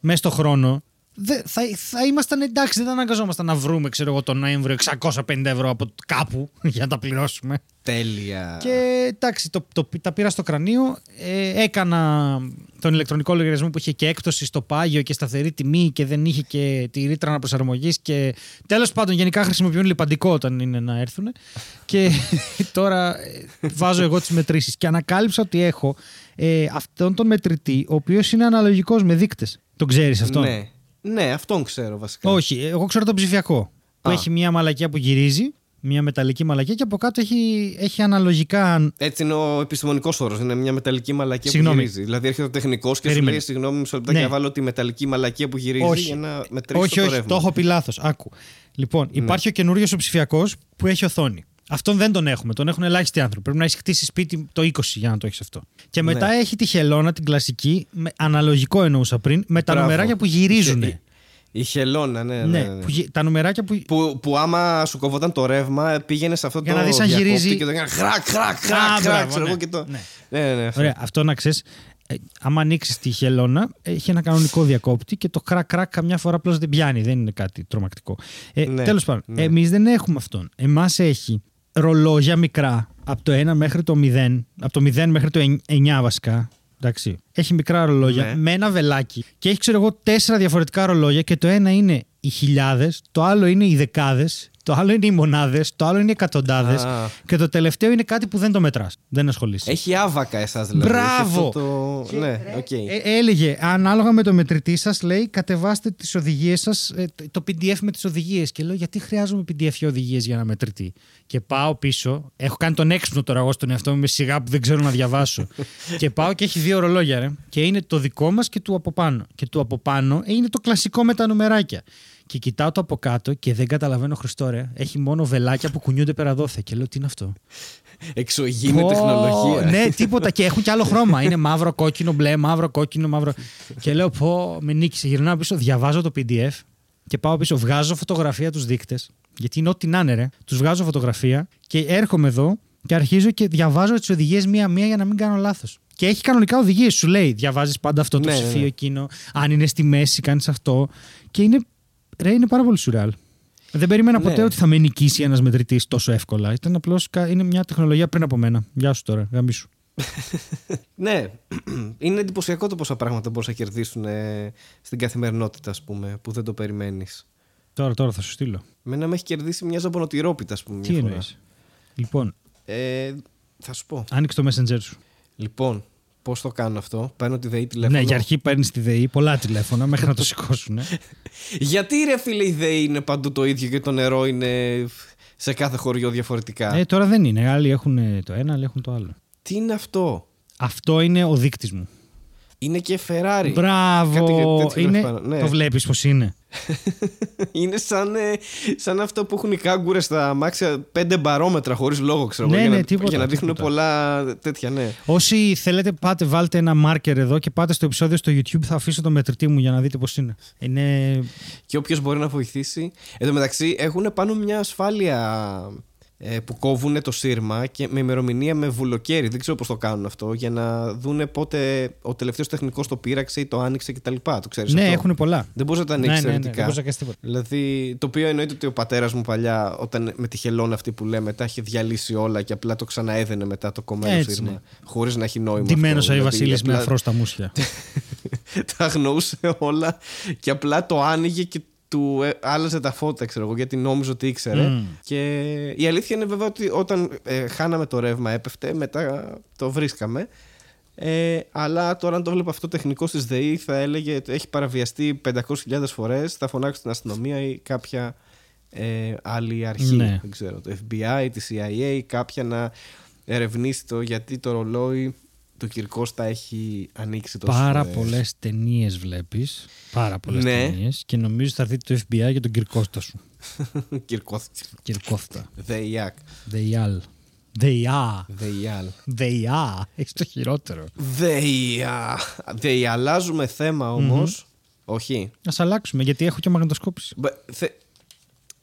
μέσα στο χρόνο, δε, θα, θα ήμασταν εντάξει, δεν θα αναγκαζόμασταν να βρούμε, ξέρω εγώ, τον Νοέμβριο 650 ευρώ από κάπου για να τα πληρώσουμε. Τέλεια. Και εντάξει, το, το, τα πήρα στο κρανίο. Ε, έκανα τον ηλεκτρονικό λογαριασμό που είχε και έκπτωση στο πάγιο και σταθερή τιμή και δεν είχε και τη ρήτρα αναπροσαρμογή. Και τέλος πάντων, γενικά χρησιμοποιούν λιπαντικό όταν είναι να έρθουν. και τώρα ε, βάζω εγώ τις μετρήσεις. Και ανακάλυψα ότι έχω ε, αυτόν τον μετρητή, ο οποίος είναι αναλογικός με δείκτες. Τον ξέρεις αυτόν; Ναι. Ναι, αυτόν ξέρω βασικά. Όχι, εγώ ξέρω τον ψηφιακό. Που Α. έχει μια μαλακία που γυρίζει, μια μεταλλική μαλακία και από κάτω έχει, έχει αναλογικά Έτσι είναι ο επιστημονικός όρος. Είναι μια μεταλλική μαλακία Συγγνώμη. που γυρίζει. Δηλαδή έρχεται ο τεχνικός και σου Περίμενε. λέει: Συγγνώμη, μισό λεπτό Ναι. να βάλω τη μεταλλική μαλακία που γυρίζει όχι. για να μετρήσω όχι, το όχι, ρεύμα. το έχω πει λάθος. Άκου. Λοιπόν, υπάρχει ο καινούριος ο ψηφιακός που έχει οθόνη. Αυτόν δεν τον έχουμε. Τον έχουν ελάχιστοι άνθρωποι. Πρέπει να έχει χτίσει σπίτι το 20 για να το έχεις αυτό. Και Ναι. μετά έχει τη χελώνα, την κλασική, με, αναλογικό εννοούσα πριν, με τα Μπράβο. νομεράκια που γυρίζουν. Η, η χελώνα, ναι, ναι. Ναι, ναι, ναι. που γι- τα νομεράκια που. Που, που άμα σου κοβόταν το ρεύμα, πήγαινε σε αυτό Για το να δεις αν διακόπτη γυρίζει- και το έκανες χρακ, χρακ, Α, χρακ, μπράβο, χρακ, ξέρω ναι. εγώ και το... Ναι. Ναι, ναι, ναι. αυτό. Ωραία, αυτό να ξέρεις. Ε, άμα ανοίξεις τη χελώνα, έχει ένα κανονικό διακόπτη και το κρακ-κρακ καμιά φορά απλώς δεν πιάνει. Δεν είναι κάτι τρομακτικό. Ε, Ναι, Τέλος πάντων, ναι. εμείς δεν έχουμε αυτόν. Εμάς έχει ρολόγια μικρά από το 1 μέχρι το 0, από το 0 μέχρι το 9 βασικά. Εντάξει. Έχει μικρά ρολόγια Ναι. με ένα βελάκι και έχει, ξέρω εγώ, τέσσερα διαφορετικά ρολόγια και το ένα είναι οι χιλιάδες, το άλλο είναι οι δεκάδες, το άλλο είναι οι μονάδες, το άλλο είναι οι εκατοντάδες Α. και το τελευταίο είναι κάτι που δεν το μετράς. Δεν ασχολείσαι. Έχει άβακα εσάς δηλαδή. Μπράβο! Έχει αυτό Το... Ναι, οκ. Ε, έλεγε, ανάλογα με το μετρητή σας, λέει, κατεβάστε τις οδηγίες σας, το PDF με τις οδηγίες. Και λέω, γιατί χρειάζομαι PDF και οδηγίες για ένα μετρητή. Και πάω πίσω. Έχω κάνει τον έξυπνο τώρα εγώ στον εαυτό μου με σιγά που δεν ξέρω να διαβάσω. και πάω και έχει δύο ρολόγια, ρε. Και είναι το δικό μας και του από πάνω. Και του από πάνω είναι το κλασικό με τα νομεράκια. Και κοιτάω το από κάτω και δεν καταλαβαίνω Χριστό, ρε. Έχει μόνο βελάκια που κουνιούνται πέρα δόθε. Και λέω, τι είναι αυτό; Εξωγήινη Πω, τεχνολογία. Ναι, τίποτα. Και έχουν και άλλο χρώμα. Είναι μαύρο, κόκκινο, μπλε, μαύρο, κόκκινο, μαύρο. και λέω, πω, με νίκησε. Γυρνάω πίσω, διαβάζω το PDF και πάω πίσω, βγάζω φωτογραφία τους δείκτες, γιατί είναι ό,τι να είναι, ρε. Τους βγάζω φωτογραφία και έρχομαι εδώ και αρχίζω και διαβάζω τις οδηγίες μία-μία για να μην κάνω λάθος. Και έχει κανονικά οδηγίες. Σου λέει: Διαβάζεις πάντα αυτό το Ναι, ναι, ψηφίο ναι. εκείνο. Αν είναι στη μέση, κάνεις αυτό. Και είναι, ρε, είναι πάρα πολύ σουρεάλ. Δεν περίμενα Ναι. ποτέ ότι θα με νικήσει ένας μετρητής τόσο εύκολα. Ήταν απλώς είναι μια τεχνολογία πριν από μένα. Γεια σου τώρα, γαμίσου. Ναι, είναι εντυπωσιακό το πόσα πράγματα μπορούν να κερδίσουν ε, στην καθημερινότητα, ας πούμε, που δεν το περιμένεις. Τώρα, τώρα θα σου στείλω. Μένα με έχει κερδίσει μια ζαμπονοτυρόπιτα, ας πούμε. Τι μια φορά. εννοείς. Λοιπόν, Ε, θα σου πω. άνοιξε το messenger σου. Λοιπόν, πώς το κάνω αυτό. Παίρνω τη ΔΕΗ τηλέφωνο. Ναι, για αρχή παίρνεις τη ΔΕΗ πολλά τηλέφωνα μέχρι να το σηκώσουν. Γιατί ρε φίλε η ΔΕΗ είναι παντού το ίδιο και το νερό είναι σε κάθε χωριό διαφορετικά; ε, τώρα δεν είναι. Άλλοι έχουν το ένα, άλλοι έχουν το άλλο. Τι είναι αυτό; Αυτό είναι ο δείκτης μου. Είναι και Ferrari. Μπράβο! Κάτι τέτοιο Είναι... γράφει πάνω. Ναι. Το βλέπεις πώς είναι. είναι σαν, ε, σαν αυτό που έχουν οι κάγκουρες στα αμάξια πέντε μπαρόμετρα χωρίς λόγο, ξέρω εγώ, Ναι, για, ναι, να, τίποτα, για να δείχνουν τίποτα. πολλά τέτοια, ναι. Όσοι θέλετε, πάτε, βάλτε ένα marker εδώ και πάτε στο επεισόδιο στο YouTube. Θα αφήσω το μετρητή μου για να δείτε πώς είναι. Είναι. Και όποιος μπορεί να βοηθήσει. Εν τω μεταξύ έχουν πάνω μια ασφάλεια ε, που κόβουν το σύρμα και με ημερομηνία με βουλοκαίρι. Δεν ξέρω πώς το κάνουν αυτό. Για να δούνε πότε ο τελευταίος τεχνικός το πήραξε ή το άνοιξε κτλ. Το ξέρεις ναι, αυτό; έχουν πολλά. Δεν μπορεί να τα Ναι, ανοίξει ναι, ναι, δεν θεωρητικά. μπορείς να κάνεις τίποτα. Δηλαδή, το οποίο εννοείται ότι ο πατέρας μου παλιά, όταν με τη χελώνα αυτή που λέμε, τα είχε διαλύσει όλα και απλά το ξαναέδαινε μετά το κομμένο Έτσι, σύρμα. ναι. Χωρίς να έχει νόημα. Ντυμένο αυτό. Άι Δηλαδή, Βασίλης με απλά αφρό στα μουσια. τα αγνοούσε όλα και απλά το άνοιγε και του ε, άλλαζε τα φώτα, ξέρω εγώ, γιατί νόμιζε ότι ήξερε. Μμμ. Και η αλήθεια είναι βέβαια ότι όταν ε, χάναμε το ρεύμα έπεφτε, μετά το βρίσκαμε. Ε, αλλά τώρα αν το βλέπω αυτό τεχνικό στις ΔΕΗ θα έλεγε ότι έχει παραβιαστεί 500.000 φορές θα φωνάξει την αστυνομία ή κάποια ε, άλλη αρχή Ναι. δεν ξέρω, το FBI, τη CIA κάποια να ερευνήσει το γιατί το ρολόι του Κυρκώστα έχει ανοίξει τόσο Πάρα πολλές ταινίες βλέπεις. Πάρα πολλές Ναι. ταινίες. Και νομίζω θα δείτε το FBI για τον Κυρκώστα σου. Κυρκώστα Κυρκόφτα. ΔΕΙΑΚ Δεϊάλ. Δεϊά. ΔΕΙΑΛ Δεϊά. Έχεις το χειρότερο. ΔΕΙΑ Δεϊαλάζουμε θέμα όμως. όχι Α αλλάξουμε γιατί έχω και μαγνητοσκόπηση. Μπ- θε-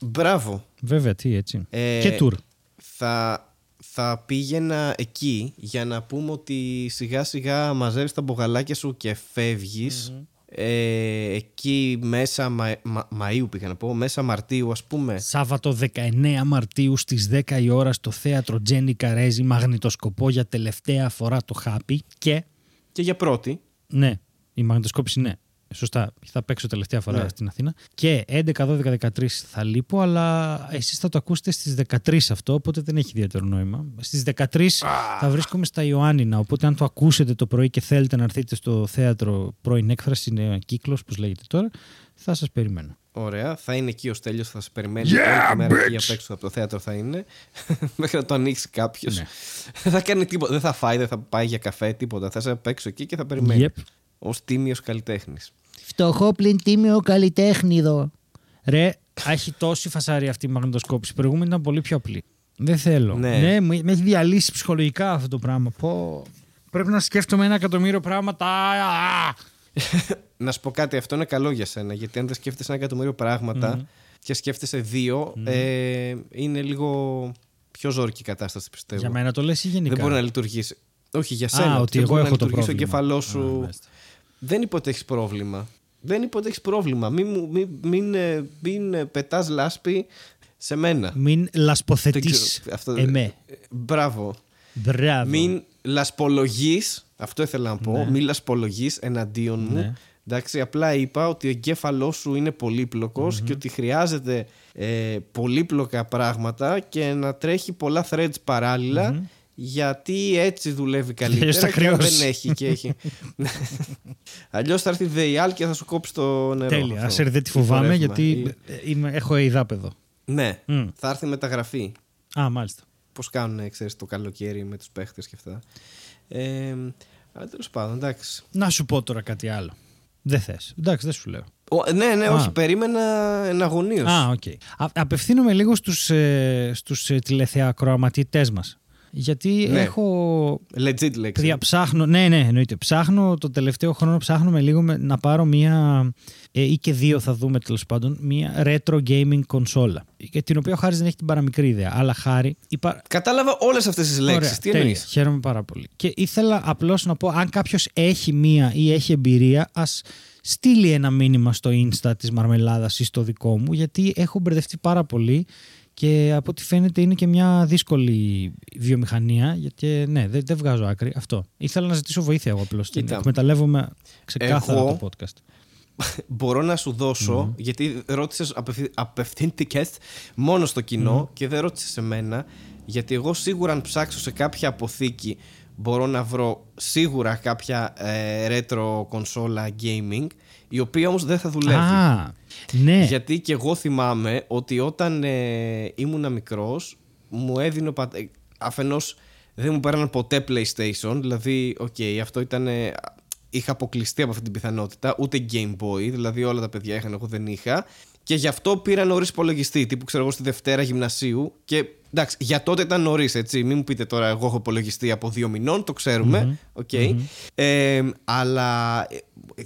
Μπράβο Βέβαια, τι έτσι. Ε, Και tour. θα, θα πήγαινα εκεί για να πούμε ότι σιγά σιγά μαζεύεις τα μπογαλάκια σου και φευγεις Ε, εκεί μέσα Μα, Μα- Μαΐου πήγα να πω, μέσα Μαρτίου ας πούμε. Σάββατο 19 Μαρτίου στις 10 η ώρα στο θέατρο Τζένι Καρέζη μαγνητοσκοπώ για τελευταία φορά το χάπι και Και για πρώτη. ναι, η μαγνητοσκόπηση ναι. Σωστά, θα παίξω τελευταία φορά Ναι. στην Αθήνα. Και 11, 12, 13 θα λείπω, αλλά εσείς θα το ακούσετε στις 13 αυτό, οπότε δεν έχει ιδιαίτερο νόημα. Στις 13 θα βρίσκομαι στα Ιωάννινα, οπότε αν το ακούσετε το πρωί και θέλετε να έρθετε στο θέατρο πρώην έκφραση, είναι κύκλος, πώς λέγεται τώρα, θα σας περιμένω. Ωραία, θα είναι εκεί ο Στέλιος, θα σε περιμένει Yeah, όλη τη μέρα εκεί bitch! απ' έξω από το θέατρο θα είναι μέχρι να το ανοίξει κάποιος. Ναι. δεν θα κάνει τίποτα, δεν θα φάει, δεν θα πάει για καφέ, τίποτα. Θα σε απ' έξω εκεί και θα περιμένει. Yep. Ως τίμιος καλλιτέχνης. Φτωχό πλην τίμιο καλλιτέχνηδο. Ρε, έχει τόση φασάρι αυτή η μαγνητοσκόπηση. Η προηγούμενη ήταν πολύ πιο απλή. Δεν θέλω. Ναι. Ναι, με, με έχει διαλύσει ψυχολογικά αυτό το πράγμα. Πω. Πρέπει να σκέφτομαι ένα εκατομμύριο πράγματα. Α! Να σου πω κάτι, αυτό είναι καλό για σένα. Γιατί αν δεν σκέφτεσαι ένα εκατομμύριο πράγματα και σκέφτεσαι δύο, ε, είναι λίγο πιο ζώρικη η κατάσταση, πιστεύω. Για μένα το λες ή γενικά; Δεν μπορεί να λειτουργήσει. Όχι, για σένα. Α, ότι δεν εγώ μπορεί έχω να το λειτουργήσει πρόβλημα. ο εγκέφαλό Α, σου. μάλιστα. δεν είπε ότι έχει πρόβλημα. Δεν είπε ότι έχεις πρόβλημα. Μην, μου- μην, μην, ε, μην ε, πετάς λάσπη σε μένα. Μην Δεν λασποθετείς ξέρω, αυτό- εμέ. Ε, Μπράβο. Μπράβο. Μην λασπολογείς, αυτό ήθελα να πω, μην λασπολογείς εναντίον μου. Ναι. Εντάξει, απλά είπα ότι ο εγκέφαλός σου είναι πολύπλοκος και ότι χρειάζεται ε, πολύπλοκα πράγματα και να τρέχει πολλά threads παραλληλα γιατί έτσι δουλεύει Αλλιώς θα καλύτερα και αν χρεώσει. δεν έχει και έχει. Αλλιώς θα έρθει η ΔΕΙΑΛ και θα σου κόψει το νερό. Τέλεια. αυτό. Άσερ δεν τη Το φοβάμαι ρεύμα. γιατί Ή- ε, είμαι, έχω ειδάπεδο. Ναι, Μμ. θα έρθει μεταγραφή. Α, μάλιστα. Πώς κάνουν, ξέρεις, το καλοκαίρι με τους παίχτες και αυτά. Ε, αλλά τέλος πάντων, εντάξει. Να σου πω τώρα κάτι άλλο. Δεν θες. Εντάξει, δεν σου λέω. Ο- ναι, ναι, Α. όχι, περίμενα εναγωνίω. Α, οκ. Α- Απευθύνομαι λίγο στους, ε, στους ε, τηλεθεακροαματητές μας. Γιατί Ναι. έχω Legit λέξη. Παιδιά, ψάχνω, ναι, ναι, εννοείται. Ψάχνω το τελευταίο χρόνο ψάχνω με λίγο με- να πάρω μία ε, ή και δύο θα δούμε τέλος πάντων, μία retro gaming κονσόλα. Για την οποία ο Χάρης δεν έχει την παραμικρή ιδέα. Αλλά Χάρη. Υπά... Κατάλαβα όλες αυτές τις λέξεις. Ωραία, Τι τέλεια. εννοεί. Χαίρομαι πάρα πολύ. Και ήθελα απλώς να πω, αν κάποιος έχει μία ή έχει εμπειρία, ας στείλει ένα μήνυμα στο Insta της Μαρμελάδας ή στο δικό μου, γιατί έχω μπερδευτεί πάρα πολύ και από ό,τι φαίνεται είναι και μια δύσκολη βιομηχανία. Γιατί ναι, δεν, δεν βγάζω άκρη. Αυτό. Ήθελα να ζητήσω βοήθεια εγώ απλώς. Κοίτα. Εκμεταλλεύομαι ξεκάθαρα Εγώ- το podcast. Μπορώ να σου δώσω, γιατί ρώτησες απευθύνθηκε μόνο στο κοινό και δεν ρώτησες εμένα. Γιατί εγώ σίγουρα, αν ψάξω σε κάποια αποθήκη, μπορώ να βρω σίγουρα κάποια ε, retro κονσόλα gaming, η οποία όμως δεν θα δουλεύει. Α, ναι. Γιατί και εγώ θυμάμαι ότι όταν ε, ήμουνα μικρός μου έδινε ο πατέ... αφενός δεν μου πήραν ποτέ PlayStation δηλαδή οκ αυτό ήταν ε, είχα αποκλειστεί από αυτή την πιθανότητα ούτε Game Boy δηλαδή όλα τα παιδιά είχαν εγώ δεν είχα και γι' αυτό πήρα νωρίς υπολογιστή τύπου ξέρω εγώ στη Δευτέρα γυμνασίου και εντάξει για τότε ήταν νωρίς έτσι μην μου πείτε τώρα εγώ έχω υπολογιστή από δύο μηνών το ξέρουμε οκ ε, αλλά ε, ε,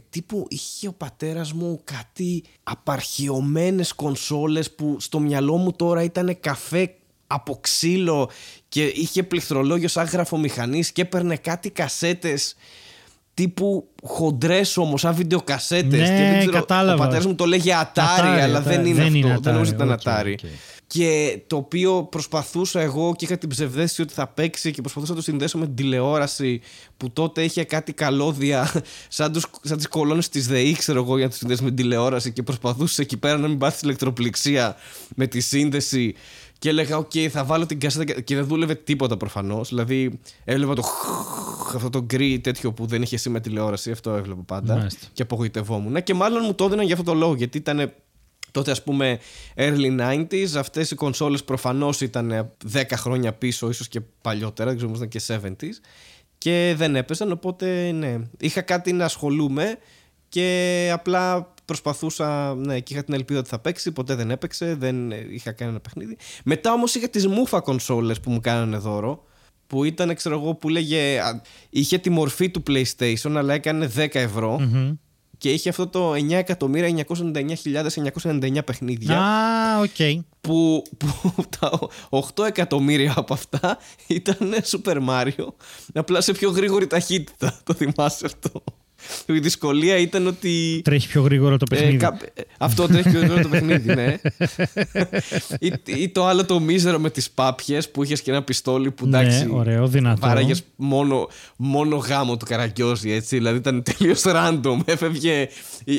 τύπου είχε ο πατέρας μου κάτι απαρχαιωμένες κονσόλες που στο μυαλό μου τώρα ήταν καφέ από ξύλο και είχε πληκτρολόγιο σαν γραφομηχανής και έπαιρνε κάτι κασέτες τύπου χοντρές όμως, σαν βιντεοκασέτες. Ναι, και δεν ξέρω, κατάλαβα. Ο πατέρας μου το λέγε Atari, Atari, αλλά Atari. δεν είναι Δεν αυτό. είναι δεν νομίζω Atari, ότι ήταν οκ, Atari. οκ. Και το οποίο προσπαθούσα εγώ και είχα την ψευδαίσθηση ότι θα παίξει και προσπαθούσα να το συνδέσω με την τηλεόραση που τότε είχε κάτι καλώδια σαν, τους, σαν τις κολόνες της ΔΕΗ ξέρω εγώ για να το συνδέσω με την τηλεόραση και προσπαθούσε εκεί πέρα να μην πάθεις ηλεκτροπληξία με τη σύνδεση και έλεγα, οκ, θα βάλω την κασέτα και- και δεν δούλευε τίποτα προφανώς. Δηλαδή, έβλεπα το αυτό το γκρι τέτοιο που δεν είχε σήμα τηλεόραση. Αυτό έβλεπα πάντα. Μάλιστα. Και απογοητευόμουν. Και μάλλον μου το έδιναν για αυτό το λόγο. Γιατί ήταν τότε, ας πούμε, early 90s. Αυτές οι κονσόλες προφανώς ήταν 10 χρόνια πίσω, ίσως και παλιότερα. Δεν ξέρω, ήμασταν και 70s. Και δεν έπαιζαν. Οπότε, ναι. Είχα κάτι να ασχολούμαι και απλά προσπαθούσα. Ναι, και είχα την ελπίδα ότι θα παίξει. Ποτέ δεν έπαιξε. Δεν ε, είχα κάνει ένα παιχνίδι. Μετά όμως είχα τις μούφα κονσόλες που μου κάνανε δώρο. Που ήταν, ξέρω εγώ, που λέγε. α, Είχε τη μορφή του PlayStation, αλλά έκανε 10 ευρώ. Και είχε αυτό το 9.999.999 παιχνίδια. Α, οκ. Που, που τα 8 εκατομμύρια από αυτά ήταν Super Mario. Απλά σε πιο γρήγορη ταχύτητα. Το θυμάσαι αυτό. Η δυσκολία ήταν ότι. Τρέχει πιο γρήγορο το Ε, παιχνίδι. κα- ε, αυτό τρέχει πιο γρήγορα το παιχνίδι, ναι. ή, ή το άλλο το μίζερο με τις πάπιες που είχες και ένα πιστόλι που Ναι, εντάξει. ωραίο, δυνατό. Βάραγες μόνο, μόνο γάμο του καραγκιόζη, έτσι. Δηλαδή ήταν τελείως random. Έφευγε,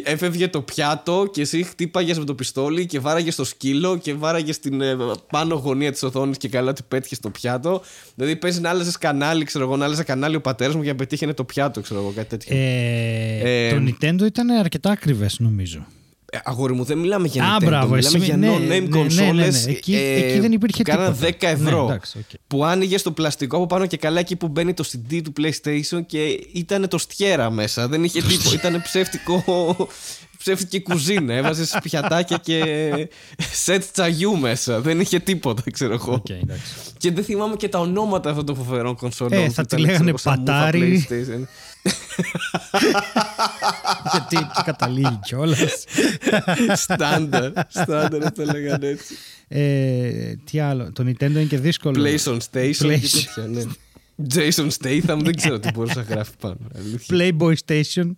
έφευγε το πιάτο και εσύ χτύπαγες με το πιστόλι και βάραγες το σκύλο και βάραγες την ε, πάνω γωνία της οθόνης και καλά ότι πέτυχες το πιάτο. Δηλαδή παίζει να άλλαζες κανάλι, ξέρω εγώ, να άλλαζε κανάλι ο πατέρας μου για να πετύχαινε το πιάτο, ξέρω εγώ, κάτι τέτοιο. Ε, Ε, το Nintendo ήταν αρκετά ακριβές, νομίζω. Ε, αγόρι μου, δεν μιλάμε για Α, Nintendo, μπράβο, μιλάμε εσύ για με- ναι, no-name ναι, ναι, consoles ναι, ναι. Εκεί- ε, εκεί δεν υπήρχε που κάναν τίποτα. 10 ευρώ. Ναι, εντάξει, οκ. Που άνοιγε το πλαστικό από πάνω και καλά εκεί που μπαίνει το CD του PlayStation και ήταν τρύπιο αέρα μέσα. Δεν είχε τίποτα. ήταν ψεύτικο. Ψεύτικη κουζίνα. Έβαζες πιατάκια και σετ τσαγιού μέσα. Δεν είχε τίποτα, ξέρω εγώ. Οκ, εντάξει. Και δεν θυμάμαι και τα ονόματα αυτών των φοβερών κονσόλων. Ε, που θα τη ήταν, λέγανε ξέρω εγώ, σαν μούφα Atari. PlayStation. Γιατί εκεί καταλήγει κιόλας. Στάνταρ. Στάνταρ το λέγανε έτσι. ε, τι άλλο. Το Nintendo είναι και δύσκολο. PlayStation Station και Play- τέτοια, ναι. Jason Statham, δεν ξέρω τι μπορούσε να γράφει πάνω. αλήθεια. Playboy Station.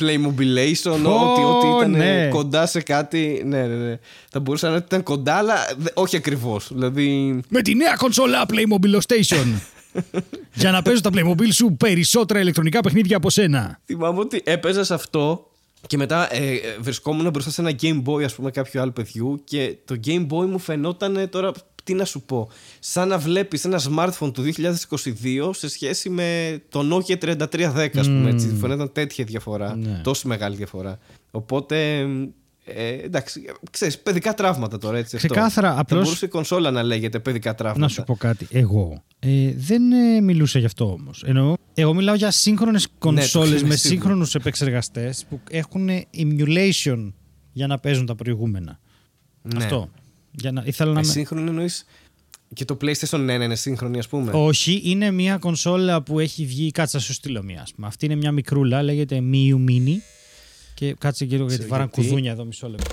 Playmobilation, Ω, ό,τι, ό,τι ήταν ναι. κοντά σε κάτι. Ναι, ναι, ναι. Θα μπορούσε να είναι ότι ήταν κοντά, αλλά δε- όχι ακριβώς. Δηλαδή. Με τη νέα κονσόλα Playmobil Station. Για να παίζω τα Playmobil σου περισσότερα ηλεκτρονικά παιχνίδια από σένα. Θυμάμαι ότι έπαιζα σε αυτό και μετά ε, ε, βρισκόμουν μπροστά σε ένα Game Boy, ας πούμε, κάποιου άλλου παιδιού και το Game Boy μου φαινόταν τώρα. Τι να σου πω, σαν να βλέπεις ένα smartphone του 2022 σε σχέση με το Nokia 3310 ας πούμε έτσι, φαινόταν τέτοια διαφορά, Ναι. τόση μεγάλη διαφορά. Οπότε, ε, εντάξει, ξέρεις, παιδικά τραύματα τώρα έτσι αυτό. Ξεκάθαρα, Θα απλώς- μπορούσε η κονσόλα να λέγεται παιδικά τραύματα. Να σου πω κάτι. Εγώ ε, δεν ε, μιλούσα γι' αυτό όμως. Εννοώ, εγώ μιλάω για σύγχρονες κονσόλε Ναι, το με ξέρω. σύγχρονους επεξεργαστές που έχουν emulation για να παίζουν τα προηγούμενα. Ναι. Αυτό. Για να, ήθελα να Ε, με... σύγχρονο εννοείς; Και το PlayStation 1 είναι σύγχρονη, ας πούμε; Όχι, είναι μια κονσόλα που έχει βγει. Κάτσε, να σου στείλω μία. Ας πούμε. Αυτή είναι μια μικρούλα, λέγεται Miu Mini. Και κάτσε και λίγο γιατί Σε βάραν γιατί; κουδούνια εδώ, μισό λεπτό.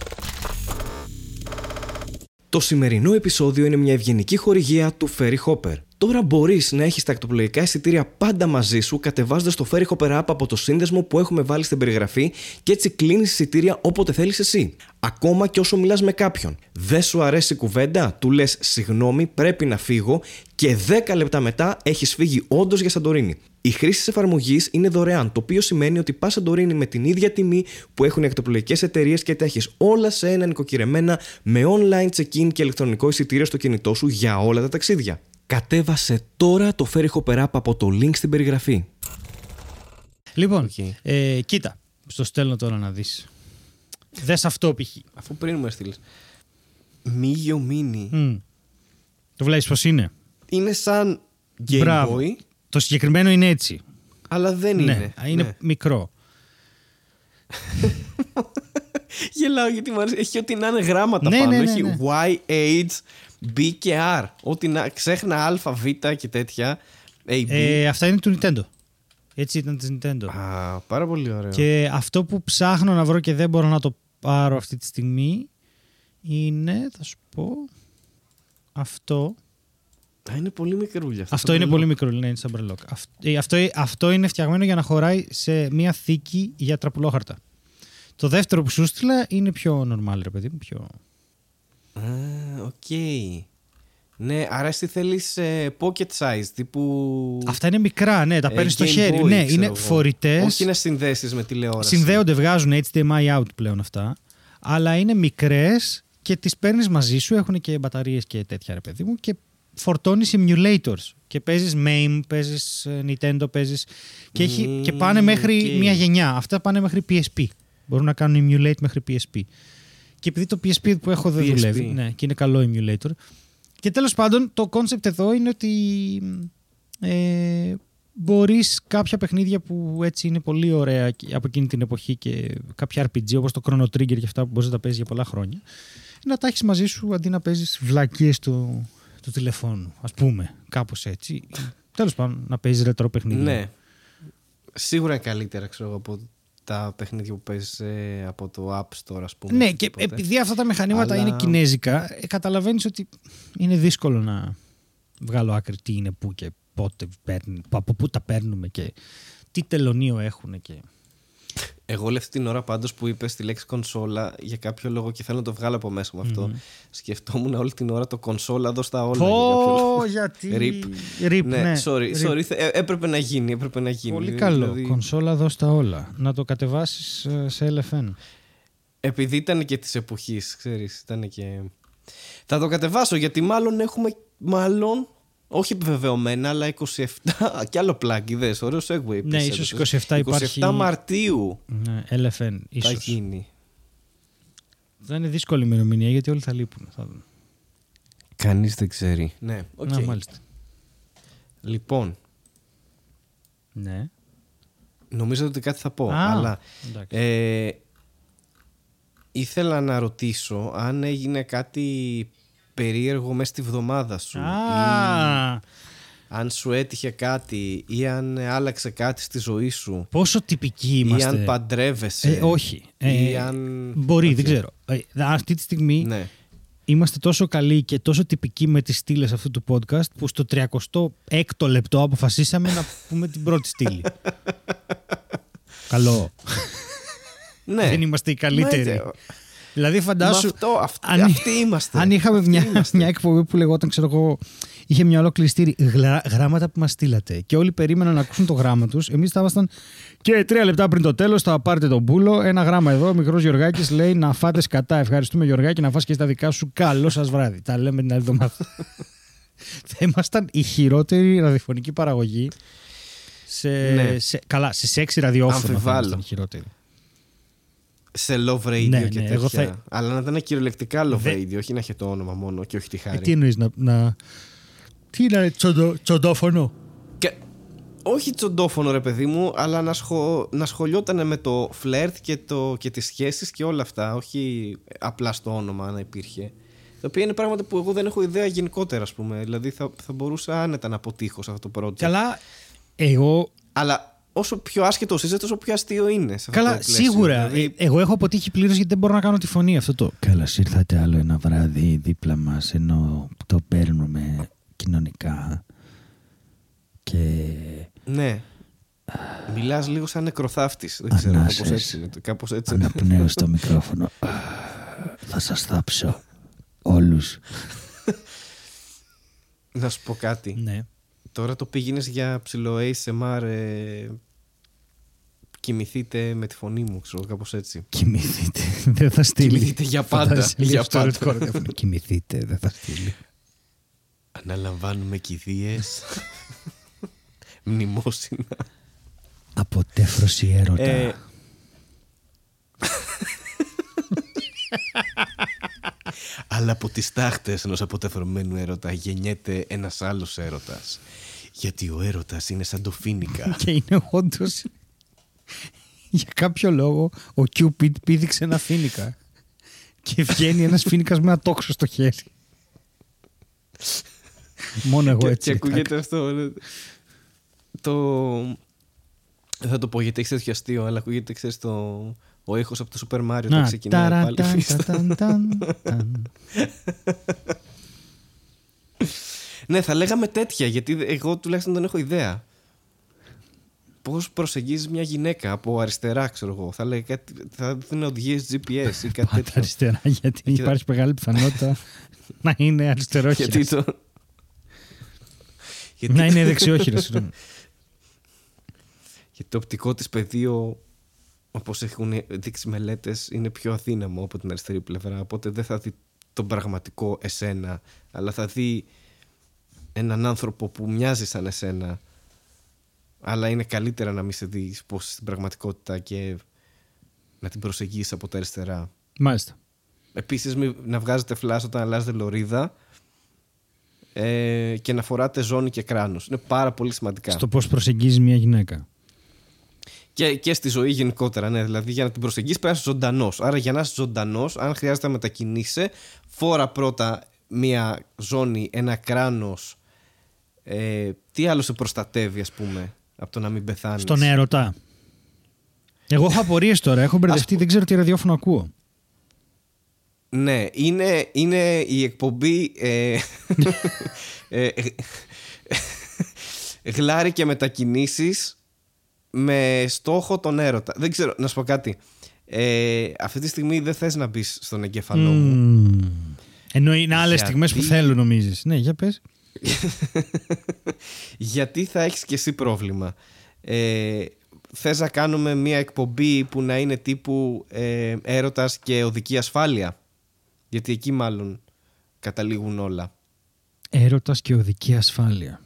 Το σημερινό επεισόδιο είναι μια ευγενική χορηγία του Ferry Hopper. Τώρα μπορείς να έχεις τα ακτοπλοϊκά εισιτήρια πάντα μαζί σου κατεβάζοντας το Ferry Hopper app από το σύνδεσμο που έχουμε βάλει στην περιγραφή και έτσι κλείνεις εισιτήρια όποτε θέλεις εσύ. Ακόμα και όσο μιλάς με κάποιον. Δεν σου αρέσει η κουβέντα, του λες συγγνώμη, πρέπει να φύγω και 10 λεπτά μετά έχεις φύγει όντως για Σαντορίνη. Η χρήση της εφαρμογής είναι δωρεάν, το οποίο σημαίνει ότι πας Σαντορίνη με την ίδια τιμή που έχουν οι ακτοπλοϊκές εταιρείες και τα έχεις όλα σε ένα νοικοκυρεμένα με online check-in και ηλεκτρονικό εισιτήριο στο κινητό σου για όλα τα ταξίδια. Κατέβασε τώρα το Ferryhopper app από το link στην περιγραφή. Λοιπόν, Οκ. ε, κοίτα. Στο στέλνω τώρα να δεις. Δες αυτό π.χ. Αφού πριν μου έστειλες. Miyoo Mini. Μμ. Το βλέπεις πώς είναι; Είναι σαν Game Μπράβο. Boy, Το συγκεκριμένο είναι έτσι. αλλά δεν είναι. Ναι, είναι Ναι. μικρό. Γελάω γιατί μου αρέσει. Έχει ό,τι να είναι γράμματα Ναι, πάνω. ναι, ναι, Έχει ναι. Y, H, B και R. Ό,τι να. Ξέχνα Α, Β και τέτοια. A, B. Ε, αυτά είναι του Nintendo. Έτσι ήταν της Nintendo. Α, πάρα πολύ ωραίο. Και αυτό που ψάχνω να βρω και δεν μπορώ να το πάρω αυτή τη στιγμή είναι, θα σου πω, αυτό. Α, είναι πολύ μικρούλια. Αυτό το είναι μπρελό-. πολύ μικρό, ναι, είναι σαν μπρελόκ. Αυτό, αυτό, αυτό είναι φτιαγμένο για να χωράει σε μία θήκη για τραπουλόχαρτα. Το δεύτερο που σου 'στειλα είναι πιο normal, ρε παιδί μου. Πιο... Α, οκ. Ναι, άρα εσύ θέλεις pocket size τύπου. Αυτά είναι μικρά, ναι, τα ε, παίρνεις στο Game χέρι. Boy, ναι, ξέρω είναι εγώ. φορητές. Όχι να συνδέσεις με τηλεόραση. Συνδέονται, βγάζουν HDMI out πλέον αυτά. Αλλά είναι μικρές και τις παίρνεις μαζί σου. Έχουν και μπαταρίες και τέτοια, ρε παιδί μου. Και φορτώνεις emulators. Και παίζεις MAME, παίζεις Nintendo, παίζεις. Και, έχει- και πάνε μέχρι οκ. μια γενιά. Αυτά πάνε μέχρι PSP. Μπορούν να κάνουν emulate μέχρι PSP. Και επειδή το PSP που έχω δεν PSP. δουλεύει. Ναι, και είναι καλό emulator. Και τέλος πάντων, το concept εδώ είναι ότι. Ε, μπορείς κάποια παιχνίδια που έτσι είναι πολύ ωραία και- από εκείνη την εποχή και κάποια RPG όπως το Chrono Trigger και αυτά που μπορείς να τα παίζεις για πολλά χρόνια να τα έχεις μαζί σου αντί να παίζεις βλακίες του, του τηλεφώνου ας πούμε κάπως έτσι τέλος πάντων να παίζεις ρετρό παιχνίδια Ναι. Σίγουρα είναι καλύτερα, ξέρω εγώ, από τα παιχνίδια που παίζει από το App Store, ας πούμε. Ναι, ή και τίποτε. επειδή αυτά τα μηχανήματα Αλλά- είναι κινέζικα, ε, καταλαβαίνεις ότι είναι δύσκολο να βγάλω άκρη τι είναι πού και πότε παίρνει, από πού τα παίρνουμε και τι τελωνίο έχουν και... Εγώ όλη αυτή την ώρα πάντως που είπες τη λέξη κονσόλα για κάποιο λόγο και θέλω να το βγάλω από μέσα μου αυτό. Σκεφτόμουν όλη την ώρα το κονσόλα εδώ στα όλα. για κάποιο λόγο. Πω, γιατί... Rip. Rip, ναι, ναι. sorry, Rip. sorry. θε- ε, έπρεπε να γίνει, έπρεπε να γίνει. Πολύ Ε, καλό. δηλαδή, Κονσόλα δώσ' τα όλα. Να το κατεβάσεις ε, σε LFN. επειδή ήταν και της εποχής, ξέρεις, ήταν και. Θα το κατεβάσω γιατί μάλλον έχουμε. Μάλλον. Όχι επιβεβαιωμένα, αλλά 27. κι άλλο plug, είδες, ωραίο segue. Ναι, είπες, ίσως έδωσες. 27 υπάρχει- 27 Μαρτίου Ναι, LFN, θα ίσως. γίνει. Θα είναι δύσκολη ημερομηνία γιατί όλοι θα λείπουν. Θα δούμε. Κανείς δεν ξέρει. Ναι, οκ. Να, μάλιστα. Λοιπόν, Ναι. νομίζω ότι κάτι θα πω. Α, αλλά εντάξει. ε, ήθελα να ρωτήσω αν έγινε κάτι περίεργο μέσα στη βδομάδα σου. Ή Α, αν σου έτυχε κάτι ή αν άλλαξε κάτι στη ζωή σου. πόσο τυπικοί Ή είμαστε. αν παντρεύεσαι. Ε, όχι. Ή Ε, αν... Μπορεί, Οκ. δεν ξέρω. Ε, αυτή τη στιγμή Ναι. είμαστε τόσο καλοί και τόσο τυπικοί με τις στήλες αυτού του podcast που στο 36ο λεπτό αποφασίσαμε να πούμε την πρώτη στήλη. Καλό. ναι. Δεν είμαστε οι καλύτεροι. Μα, ε, Δηλαδή Μα φαντάσου... αυτό, αυτοί, αν- αυτοί είμαστε. Αν είχαμε Αυτοί μια, είμαστε. μια εκπομπή που λεγόταν, ξέρω εγώ, είχε μια ολόκληρη στήρη γλα- γράμματα που μας στείλατε και όλοι περίμεναν να ακούσουν το γράμμα τους. Εμείς θα ήμασταν και τρία λεπτά πριν το τέλος θα πάρετε τον πούλο. Ένα γράμμα εδώ. Ο μικρός Γιωργάκης λέει να φάτε σκατά. Ευχαριστούμε Γιωργάκη να φας και στα δικά σου. Καλό σας βράδυ. Τα λέμε την άλλη εβδομάδα. θα ήμασταν η χειρότερη ραδιοφωνική παραγωγή. Σε, Ναι. σε, καλά, σε σεξ ραδιόφωνο. θα Αμφιβάλλω. ήμασταν η χειρότερη. Σε love radio Ναι, και ναι, τέτοια. εγώ θα- Αλλά να ήταν κυριολεκτικά love Δε- radio, όχι να έχει το όνομα μόνο και όχι τη Ε, χάρη. τι εννοείς να, να. Τι είναι τσοντο, τσοντόφωνο; Και... Όχι τσοντόφωνο ρε παιδί μου, αλλά να, σχο... να σχολιόταν με το φλερτ και, το... και τις σχέσεις και όλα αυτά. Όχι απλά στο όνομα να υπήρχε. Τα οποία είναι πράγματα που εγώ δεν έχω ιδέα γενικότερα, ας πούμε. Δηλαδή θα, θα μπορούσα άνετα να αποτύχω σε αυτό το project. Καλά, εγώ. Αλλά όσο πιο άσχετος είσαι, τόσο πιο αστείο είναι. Σε αυτό Καλά, το πλαίσιο. σίγουρα. Δηλαδή, Ε, Εγώ έχω αποτύχει πλήρως γιατί δεν μπορώ να κάνω τη φωνή αυτό το. Καλώς ήρθατε άλλο ένα βράδυ δίπλα μας ενώ το παίρνουμε κοινωνικά. Και. ναι. Μιλάς λίγο σαν νεκροθάφτης. Δεν ξέρω, Ανάσες. κάπως έτσι. είναι το- Κάπως έτσι. Αναπνέω στο μικρόφωνο. Θα σας θάψω. Όλους. Να σου πω κάτι. Ναι. Τώρα το πήγαινες για ψηλό ASMR. Ε, κοιμηθείτε με τη φωνή μου, ξέρω κάπως έτσι. Κοιμηθείτε. Δεν θα στείλει. Κοιμηθείτε για πάντα, Θα στείλει για στο πάντα. ερωτικό ραδιόφωνο. Κοιμηθείτε. Δεν θα στείλει. Αναλαμβάνουμε κηδείες Μνημόσυνα. Αποτέφρωση έρωτα. Ε, Αλλά από τις τάχτες ενός αποτεφρωμένου έρωτα γεννιέται ένας άλλος έρωτας. Γιατί ο έρωτας είναι σαν το φίνικα. Και είναι όντω. Για κάποιο λόγο ο Cupid πήδηξε ένα φίνικα. Και βγαίνει ένας φίνικας με ένα τόξο στο χέρι. Μόνο εγώ και, έτσι. και ακούγεται αυτό. ε, Το... Δεν θα το πω γιατί έχεις τέτοιο αστείο, αλλά ακούγεται, ξέρεις, το... ο ήχος από το Super Mario όταν Να, ξεκινάει ταρα, πάλι. ταν, φύστα. ταν, ταν, ταν. Ναι, θα λέγαμε τέτοια, γιατί εγώ τουλάχιστον δεν έχω ιδέα. Πώς προσεγγίζεις μια γυναίκα από αριστερά, ξέρω εγώ. Θα λέει κάτι. Θα δίνει οδηγίες GPS ή κάτι Πάτα τέτοιο. αριστερά, γιατί Εκεί θα- υπάρχει μεγάλη πιθανότητα να είναι αριστερόχειρα. γιατί το. γιατί, Να είναι δεξιόχειρα, συγγνώμη. γιατί το οπτικό της πεδίο, όπως έχουν δείξει μελέτες, είναι πιο αδύναμο από την αριστερή πλευρά. Οπότε δεν θα δει τον πραγματικό εσένα, αλλά θα δει έναν άνθρωπο που μοιάζει σαν εσένα, αλλά είναι καλύτερα να μην σε δεις πώ στην πραγματικότητα και να την προσεγγίσεις από τα αριστερά. Μάλιστα. Επίσης μη- να βγάζετε φλάς όταν αλλάζετε λωρίδα ε, και να φοράτε ζώνη και κράνος. Είναι πάρα πολύ σημαντικά. Στο πώς προσεγγίζει μια γυναίκα. Και, και στη ζωή γενικότερα, ναι. Δηλαδή για να την προσεγγίσεις πρέπει να είσαι ζωντανός. Άρα για να είσαι ζωντανός, αν χρειάζεται να μετακινείσαι, φόρα πρώτα μια ζώνη, ένα κράνος. Ε, τι άλλο σε προστατεύει ας πούμε από το να μην πεθάνεις; Στον έρωτα. Εγώ έχω απορίες τώρα. Έχω μπερδευτεί, δεν ξέρω τι ραδιόφωνο ακούω. Ναι, είναι, είναι η εκπομπή ε, ε, ε, γλάρι και μετακινήσεις με στόχο τον έρωτα. Δεν ξέρω, να σου πω κάτι. Ε, αυτή τη στιγμή δεν θες να μπεις στον εγκέφαλό μου. Μμμ. Ενώ είναι άλλες Γιατί- στιγμές που θέλω, νομίζεις. Ναι, για πες. Γιατί θα έχεις και εσύ πρόβλημα. Ε, θες να κάνουμε μια εκπομπή που να είναι τύπου ε, έρωτας και οδική ασφάλεια; Γιατί εκεί μάλλον καταλήγουν όλα. Έρωτας και οδική ασφάλεια.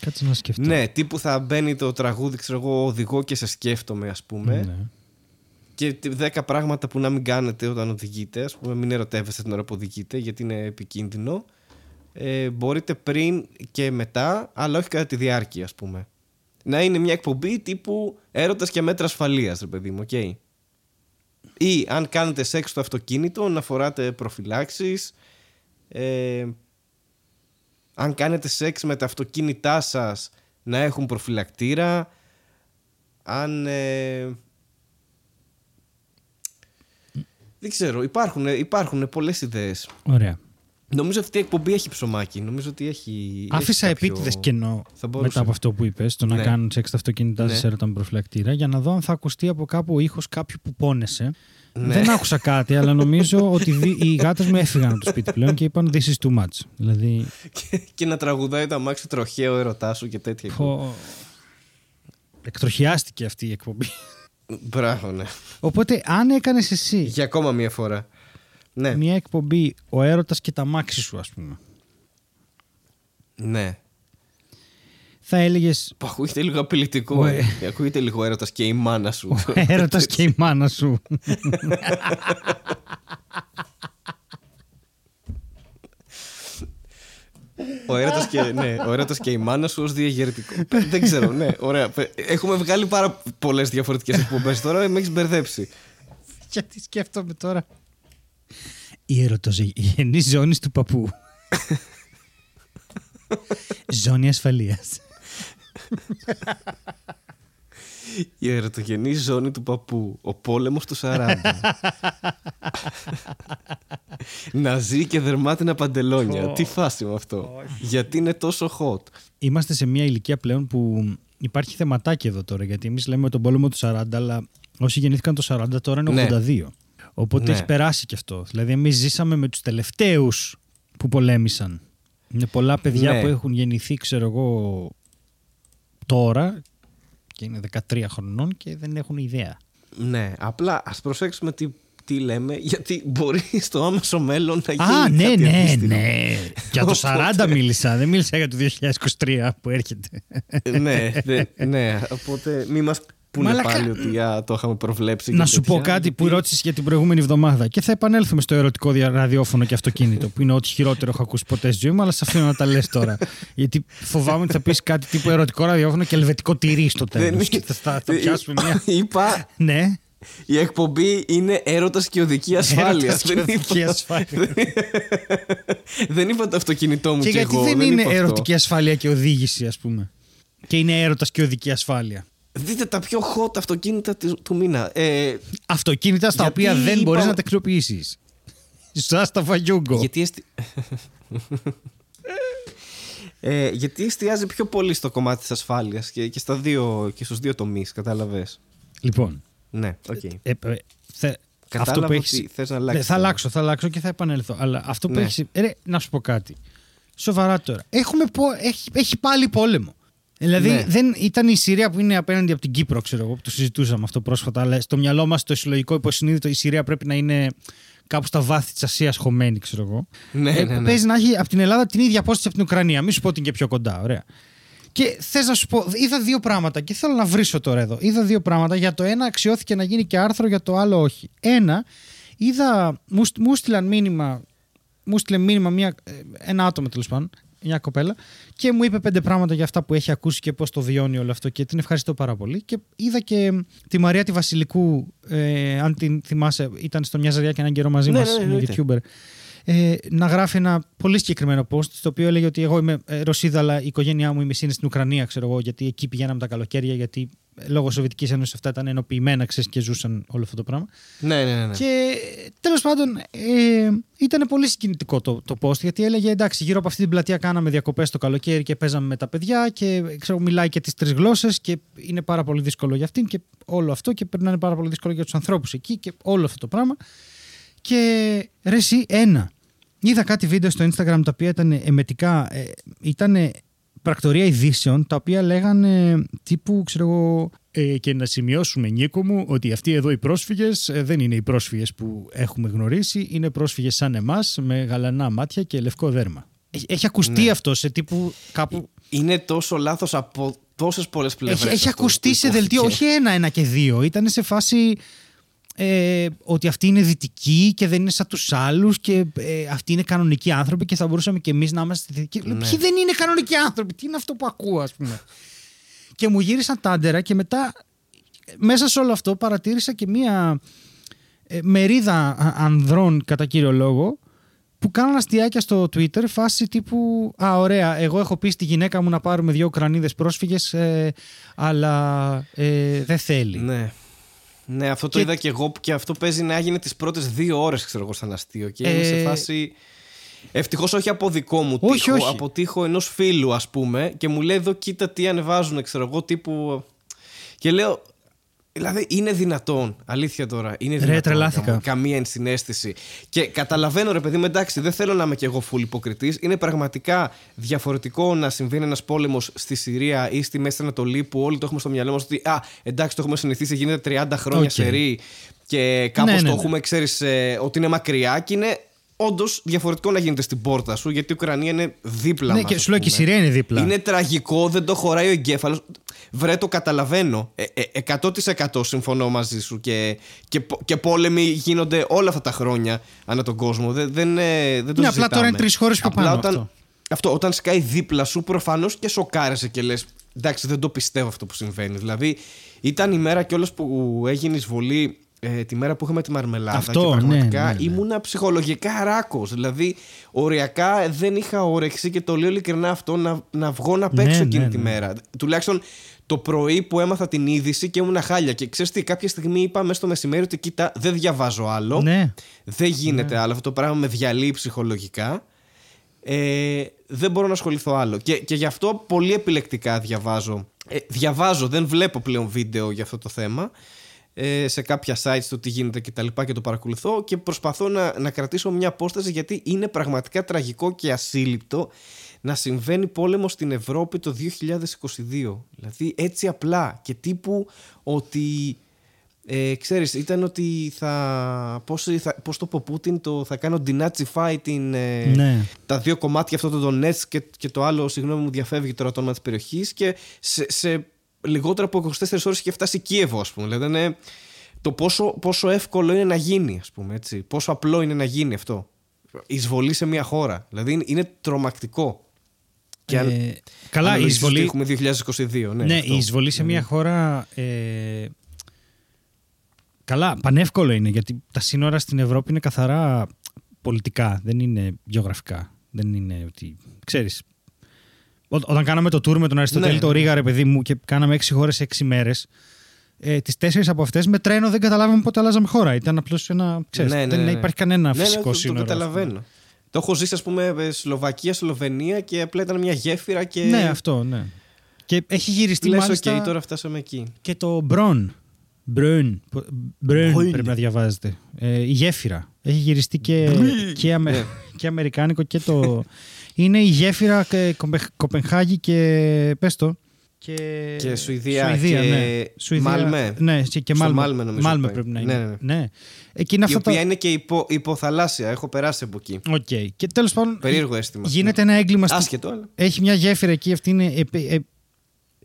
Κάτσε να σκεφτώ. Ναι, τύπου θα μπαίνει το τραγούδι, ξέρω εγώ, οδηγώ και σε σκέφτομαι, ας πούμε. Ναι. Και τε- δέκα πράγματα που να μην κάνετε όταν οδηγείτε. Ας πούμε, μην ερωτεύεστε την ώρα που οδηγείτε, γιατί είναι επικίνδυνο. Ε, μπορείτε πριν και μετά, αλλά όχι κατά τη διάρκεια, ας πούμε. Να είναι μια εκπομπή τύπου έρωτας και μέτρα ασφαλείας, ρε παιδί μου, οκ. Ή αν κάνετε σεξ στο αυτοκίνητο, να φοράτε προφυλάξεις. Ε, αν κάνετε σεξ με τα αυτοκίνητά σας, να έχουν προφυλακτήρα. Αν... ε, δεν ξέρω, υπάρχουν, υπάρχουν πολλές ιδέες. Ωραία. Νομίζω αυτή η εκπομπή έχει ψωμάκι. Νομίζω ότι έχει. Άφησα έχει κάποιο- επίτηδες κενό Θα μπορούσε. μετά από αυτό που είπες, το να Ναι. κάνουν σεξ τα αυτοκίνητά Ναι. σα έρωτα με προφυλακτήρα, για να δω αν θα ακουστεί από κάπου ο ήχος κάποιου που πόνεσε. Ναι. Δεν άκουσα κάτι, αλλά νομίζω ότι δι- οι γάτες μου έφυγαν από το σπίτι πλέον και είπαν This is too much. Δηλαδή. και, και να τραγουδάει το αμάξι τροχαίο ερωτά σου και τέτοια. Πω... Εκτροχιάστηκε αυτή η εκπομπή. Μπράβο, ναι. Οπότε, αν έκανες εσύ Για ακόμα μία φορά. Ναι. μια εκπομπή ο έρωτας και τα μάξι σου, ας πούμε, Ναι. θα έλεγε Που ακούγεται λίγο απειλητικό. Ωε. ε. Ακούγεται λίγο έρωτας και η μάνα σου. ο έρωτας και η μάνα σου. Ο έρωτας και, ναι, ο έρωτας και η μάνα σου ως διαγερτικό. Δεν ξέρω, ναι, ωραία. Έχουμε βγάλει πάρα πολλές διαφορετικές εκπομπές τώρα, με έχεις μπερδέψει. Γιατί σκέφτομαι τώρα. Η ερωτογενή ζώνη του παππού. Ζώνη ασφαλείας. Η ερωτογενή ζώνη του παππού. Ο πόλεμος του 40. να ζει και δερμάτινα παντελόνια. Τι φάση με αυτό. Γιατί είναι τόσο hot. Είμαστε σε μια ηλικία πλέον που υπάρχει θεματάκι εδώ τώρα. Γιατί εμείς λέμε τον πόλεμο του 40, αλλά όσοι γεννήθηκαν το 40 τώρα είναι Ναι. 82. Οπότε Ναι. έχει περάσει και αυτό. Δηλαδή, εμείς ζήσαμε με τους τελευταίους που πολέμησαν. Είναι πολλά παιδιά Ναι. που έχουν γεννηθεί, ξέρω εγώ, τώρα και είναι 13 χρονών και δεν έχουν ιδέα. Ναι, απλά ας προσέξουμε τι, τι λέμε, γιατί μπορεί στο άμεσο μέλλον να γίνει Α, ναι, κάτι ναι, αντίστοιχο. ναι. Για το Οπότε- 40 μίλησα, δεν μίλησα για το 2023 που έρχεται. ναι, ναι, ναι, οπότε μη μας πούνε Μαλάκα. πάλι ότι α, το είχαμε προβλέψει. Να και σου πω τέτοια, κάτι που γιατί- ρώτησες για την προηγούμενη εβδομάδα και θα επανέλθουμε στο ερωτικό δια- ραδιόφωνο και αυτοκίνητο που είναι ό,τι χειρότερο έχω ακούσει ποτέ στη ζωή μου, αλλά σε αφήνω να τα λες τώρα. Γιατί φοβάμαι ότι θα πεις κάτι τύπου ερωτικό ραδιόφωνο και ελβετικό τυρί στο Δεν τέλος. είναι- Και θα, θα πιάσουμε μια. Είπα, ναι, η εκπομπή είναι έρωτας και οδική ασφάλειας. Έρωτας και οδική ασφάλεια. δεν είπα το αυτοκίνητό μου και και, γιατί εγώ. δεν είναι είπα αυτό. ερωτική ασφάλεια και οδήγηση, ας πούμε. Και είναι έρωτας και οδική ασφάλεια. Δείτε τα πιο hot αυτοκίνητα του, του μήνα. Ε, Αυτοκίνητα στα Γιατί οποία δεν είπα- μπορείς να τα αξιοποιήσεις. Σαν στα φαγιούγκο. γιατί, εστι... ε, γιατί εστιάζει πιο πολύ στο κομμάτι της ασφάλειας και, και, στα δύο, και στους δύο τομείς, κατάλαβες; Λοιπόν, Ναι, οκ. Ε, ε, θε- Κατάλαβα αυτό που ότι έχεις... θες να Ναι, αλλάξεις θα θέμα. αλλάξω, θα αλλάξω και θα επανέλθω. Αλλά αυτό που Ναι. έχεις... Ε, ρε, να σου πω κάτι. Σοβαρά τώρα. Έχουμε πω... έχει, έχει πάλι πόλεμο. Δηλαδή Ναι. δεν ήταν η Συρία που είναι απέναντι από την Κύπρο, ξέρω εγώ, που το συζητούσαμε αυτό πρόσφατα. Αλλά στο μυαλό μας το συλλογικό υποσυνείδητο η Συρία πρέπει να είναι κάπου στα βάθη της Ασίας χωμένη, ξέρω εγώ. Ναι, Ε, ναι, ναι. Παίζει να έχει από την Ελλάδα την ίδια απόσταση από την Ουκρανία. Μην σου πω ότι είναι και πιο κοντά. Ωραία. Και θες να σου πω, είδα δύο πράγματα και θέλω να βρίσω τώρα εδώ. Είδα δύο πράγματα. Για το ένα αξιώθηκε να γίνει και άρθρο, για το άλλο όχι. Ένα, είδα, μου, στ- μου στείλαν μήνυμα, μου στείλε μήνυμα μια, ε, ένα άτομο τέλος πάντων, μια κοπέλα, και μου είπε πέντε πράγματα για αυτά που έχει ακούσει και πώς το βιώνει όλο αυτό. Και την ευχαριστώ πάρα πολύ. Και είδα και τη Μαρία τη Βασιλικού, ε, αν την θυμάσαι, ήταν στο μια ζαριά και έναν καιρό μαζί Ναι, μας, ναι, ναι, είναι εννοείται. YouTuber ε, να γράφει ένα πολύ συγκεκριμένο post στο οποίο έλεγε ότι εγώ είμαι ε, Ρωσίδα αλλά η οικογένειά μου η μισή είναι στην Ουκρανία ξέρω εγώ γιατί εκεί πηγαίναμε τα καλοκαίρια γιατί ε, λόγω Σοβιετικής Ένωσης αυτά ήταν ενοποιημένα ξέρεις και ζούσαν όλο αυτό το πράγμα Ναι, ναι, ναι. ναι. και τέλος πάντων ε, ήταν πολύ συγκινητικό το, το post γιατί έλεγε εντάξει γύρω από αυτή την πλατεία κάναμε διακοπές το καλοκαίρι και παίζαμε με τα παιδιά και ξέρω, μιλάει και τις τρεις γλώσσες και είναι πάρα πολύ δύσκολο για αυτήν και όλο αυτό και πρέπει να είναι πάρα πολύ δύσκολο για τους ανθρώπους εκεί και όλο αυτό το πράγμα και ρε εσύ, ένα. Είδα κάτι βίντεο στο Instagram τα οποία ήταν εμετικά, ε, ήταν πρακτορία ειδήσεων τα οποία λέγανε τύπου, ξέρω εγώ, ε, και να σημειώσουμε Νίκο μου ότι αυτοί εδώ οι πρόσφυγες ε, δεν είναι οι πρόσφυγες που έχουμε γνωρίσει, είναι πρόσφυγες σαν εμάς με γαλανά μάτια και λευκό δέρμα. Έχει, έχει ακουστεί Ναι. αυτό σε τύπου κάπου... Είναι τόσο λάθος από τόσες πολλές πλευρές. Έχει, έχει αυτό ακουστεί που σε δελτίο, υπόθηκε. όχι ένα, ένα και δύο. Ήταν σε φάση ε, ότι αυτοί είναι δυτικοί και δεν είναι σαν τους άλλους και ε, αυτοί είναι κανονικοί άνθρωποι και θα μπορούσαμε και εμείς να είμαστε δυτικοί. Λέω, Ναι. Ποιοι δεν είναι κανονικοί άνθρωποι, τι είναι αυτό που ακούω ας πούμε; και μου γύρισαν τάντερα και μετά μέσα σε όλο αυτό παρατήρησα και μία ε, μερίδα α- ανδρών κατά κύριο λόγο που κάναν αστιάκια στο Twitter φάση τύπου «Α, ωραία, εγώ έχω πει στη γυναίκα μου να πάρουμε δύο Ουκρανίδες πρόσφυγες ε, αλλά ε, δεν θέλει». Ναι. Ναι, αυτό το Και- είδα και εγώ και αυτό παίζει να έγινε τις πρώτες δύο ώρες, ξέρω εγώ, σαν αστείο. Και είναι σε Ε, φάση. Ευτυχώς όχι από δικό μου Όχι, τείχο, όχι. από τείχο ενός φίλου, ας πούμε, και μου λέει εδώ κοίτα τι ανεβάζουν, ξέρω εγώ, τύπου. Και λέω. Δηλαδή είναι δυνατόν, αλήθεια τώρα. Είναι δυνατόν. τρελάθηκα. καμ- Καμία ενσυναίσθηση. Και καταλαβαίνω, ρε παιδί μου, εντάξει, δεν θέλω να είμαι κι εγώ full υποκριτής. Είναι πραγματικά διαφορετικό να συμβαίνει ένας πόλεμος στη Συρία ή στη Μέση Ανατολή που όλοι το έχουμε στο μυαλό μας ότι, α, εντάξει, το έχουμε συνηθίσει, γίνεται 30 χρόνια Οκ. σερί και κάπως Ναι, ναι, το ναι. έχουμε, ξέρεις, ότι είναι μακριά και είναι όντως διαφορετικό να γίνεται στην πόρτα σου γιατί η Ουκρανία είναι δίπλα Ναι, μας, και ας σου λέω και η πούμε. Συρία είναι δίπλα. Είναι τραγικό, δεν το χωράει ο εγκέφαλος. Βρε, το καταλαβαίνω. Ε, ε, 100% συμφωνώ μαζί σου και, και, πο- και πόλεμοι γίνονται όλα αυτά τα χρόνια ανά τον κόσμο. Δεν, δεν, ε, δεν το Ναι, απλά συζητάμε. τώρα είναι τρεις χώρες πιο Απλά πάνω Όταν, αυτό. αυτό, όταν σκάει δίπλα σου, προφανώς και σοκάρεσαι και λες: Εντάξει, δεν το πιστεύω αυτό που συμβαίνει. Δηλαδή, ήταν η μέρα κιόλας που έγινε εισβολή ε, τη μέρα που είχαμε τη μαρμελάδα Αυτό, και πραγματικά ναι, ναι, ναι. ήμουνα ψυχολογικά ράκος. Δηλαδή, οριακά δεν είχα όρεξη και το λέω ειλικρινά αυτό να, να βγω να παίξω Ναι, εκείνη ναι, τη ναι. μέρα. Τουλάχιστον το πρωί που έμαθα την είδηση και ήμουνα χάλια. Και ξέρεις τι, κάποια στιγμή είπα μέσα στο μεσημέρι ότι κοίτα, δεν διαβάζω άλλο. Ναι. Δεν γίνεται άλλο. Αυτό το πράγμα με διαλύει ψυχολογικά. Ε, δεν μπορώ να ασχοληθώ άλλο. Και, και γι' αυτό πολύ επιλεκτικά διαβάζω. Ε, διαβάζω, δεν βλέπω πλέον βίντεο για αυτό το θέμα. Ε, σε κάποια sites το τι γίνεται και τα λοιπά και το παρακολουθώ και προσπαθώ να, να κρατήσω μια απόσταση γιατί είναι πραγματικά τραγικό και ασύλληπτο να συμβαίνει πόλεμο στην Ευρώπη το 2022. Δηλαδή έτσι απλά και τύπου ότι ε, ξέρεις, ήταν ότι θα πώς, θα, πώς το πω Πούτιν το, θα κάνω denazify την, ε, Ναι. τα δύο κομμάτια αυτό το Donetsk και, και το άλλο συγγνώμη μου διαφεύγει τώρα το όνομα της περιοχής και σε, σε λιγότερο από 24 ώρες είχε φτάσει Κίεβο ας πούμε δηλαδή είναι το πόσο, πόσο εύκολο είναι να γίνει ας πούμε έτσι πόσο απλό είναι να γίνει αυτό εισβολή σε μια χώρα δηλαδή είναι, είναι τρομακτικό και αν, Ε, καλά, αν η ορίσεις ότι εισβολή, έχουμε 2022 ναι, ναι, αυτό. η εισβολή σε μια χώρα. Ε, καλά, πανεύκολο είναι γιατί τα σύνορα στην Ευρώπη είναι καθαρά πολιτικά, δεν είναι γεωγραφικά. Δεν είναι ότι. ξέρεις, Ό, όταν κάναμε το tour με τον Αριστοτέλη Ναι. το Ρίγα, ρε παιδί μου, και κάναμε έξι χώρες σε έξι μέρες. Ε, τις τέσσερις από αυτές με τρένο δεν καταλάβαμε πότε αλλάζαμε χώρα. Ήταν απλώς ένα. Ξέρεις, Ναι, ναι, δεν ναι. υπάρχει κανένα Ναι, ναι, φυσικό το- σύνορο. Το ας πούμε. καταλαβαίνω. Το έχω ζήσει, ας πούμε, ε, Σλοβακία, Σλοβενία και απλά ήταν μια γέφυρα και. Ναι, αυτό, ναι. Και έχει γυριστεί Λες, μάλιστα οκ, τώρα φτάσαμε εκεί. και το Bron. Bron. Bron Bron. πρέπει να διαβάζετε. Ε, η γέφυρα. Έχει γυριστεί και, και, αμε- Ναι. και αμερικάνικο και το... Είναι η γέφυρα και Κομπεχ- Κοπενχάγη και πες το. Και, Και Σουηδία Σουηδία, και ναι. Σουηδία, Μάλμε. Ναι, και και Στο Μάλμε. Μάλμε νομίζω Μάλμε πάει. πρέπει να Ναι, είναι. ναι, ναι. Εκεί είναι Η αυτά οποία τα... είναι και υπο, υποθαλάσσια. Έχω περάσει από εκεί. Οκ. Και τέλος πάντων Περίεργο αίσθημα. γίνεται ένα έγκλημα στη- Άσχετο, αλλά. έχει μια γέφυρα εκεί, αυτή είναι επ- ε-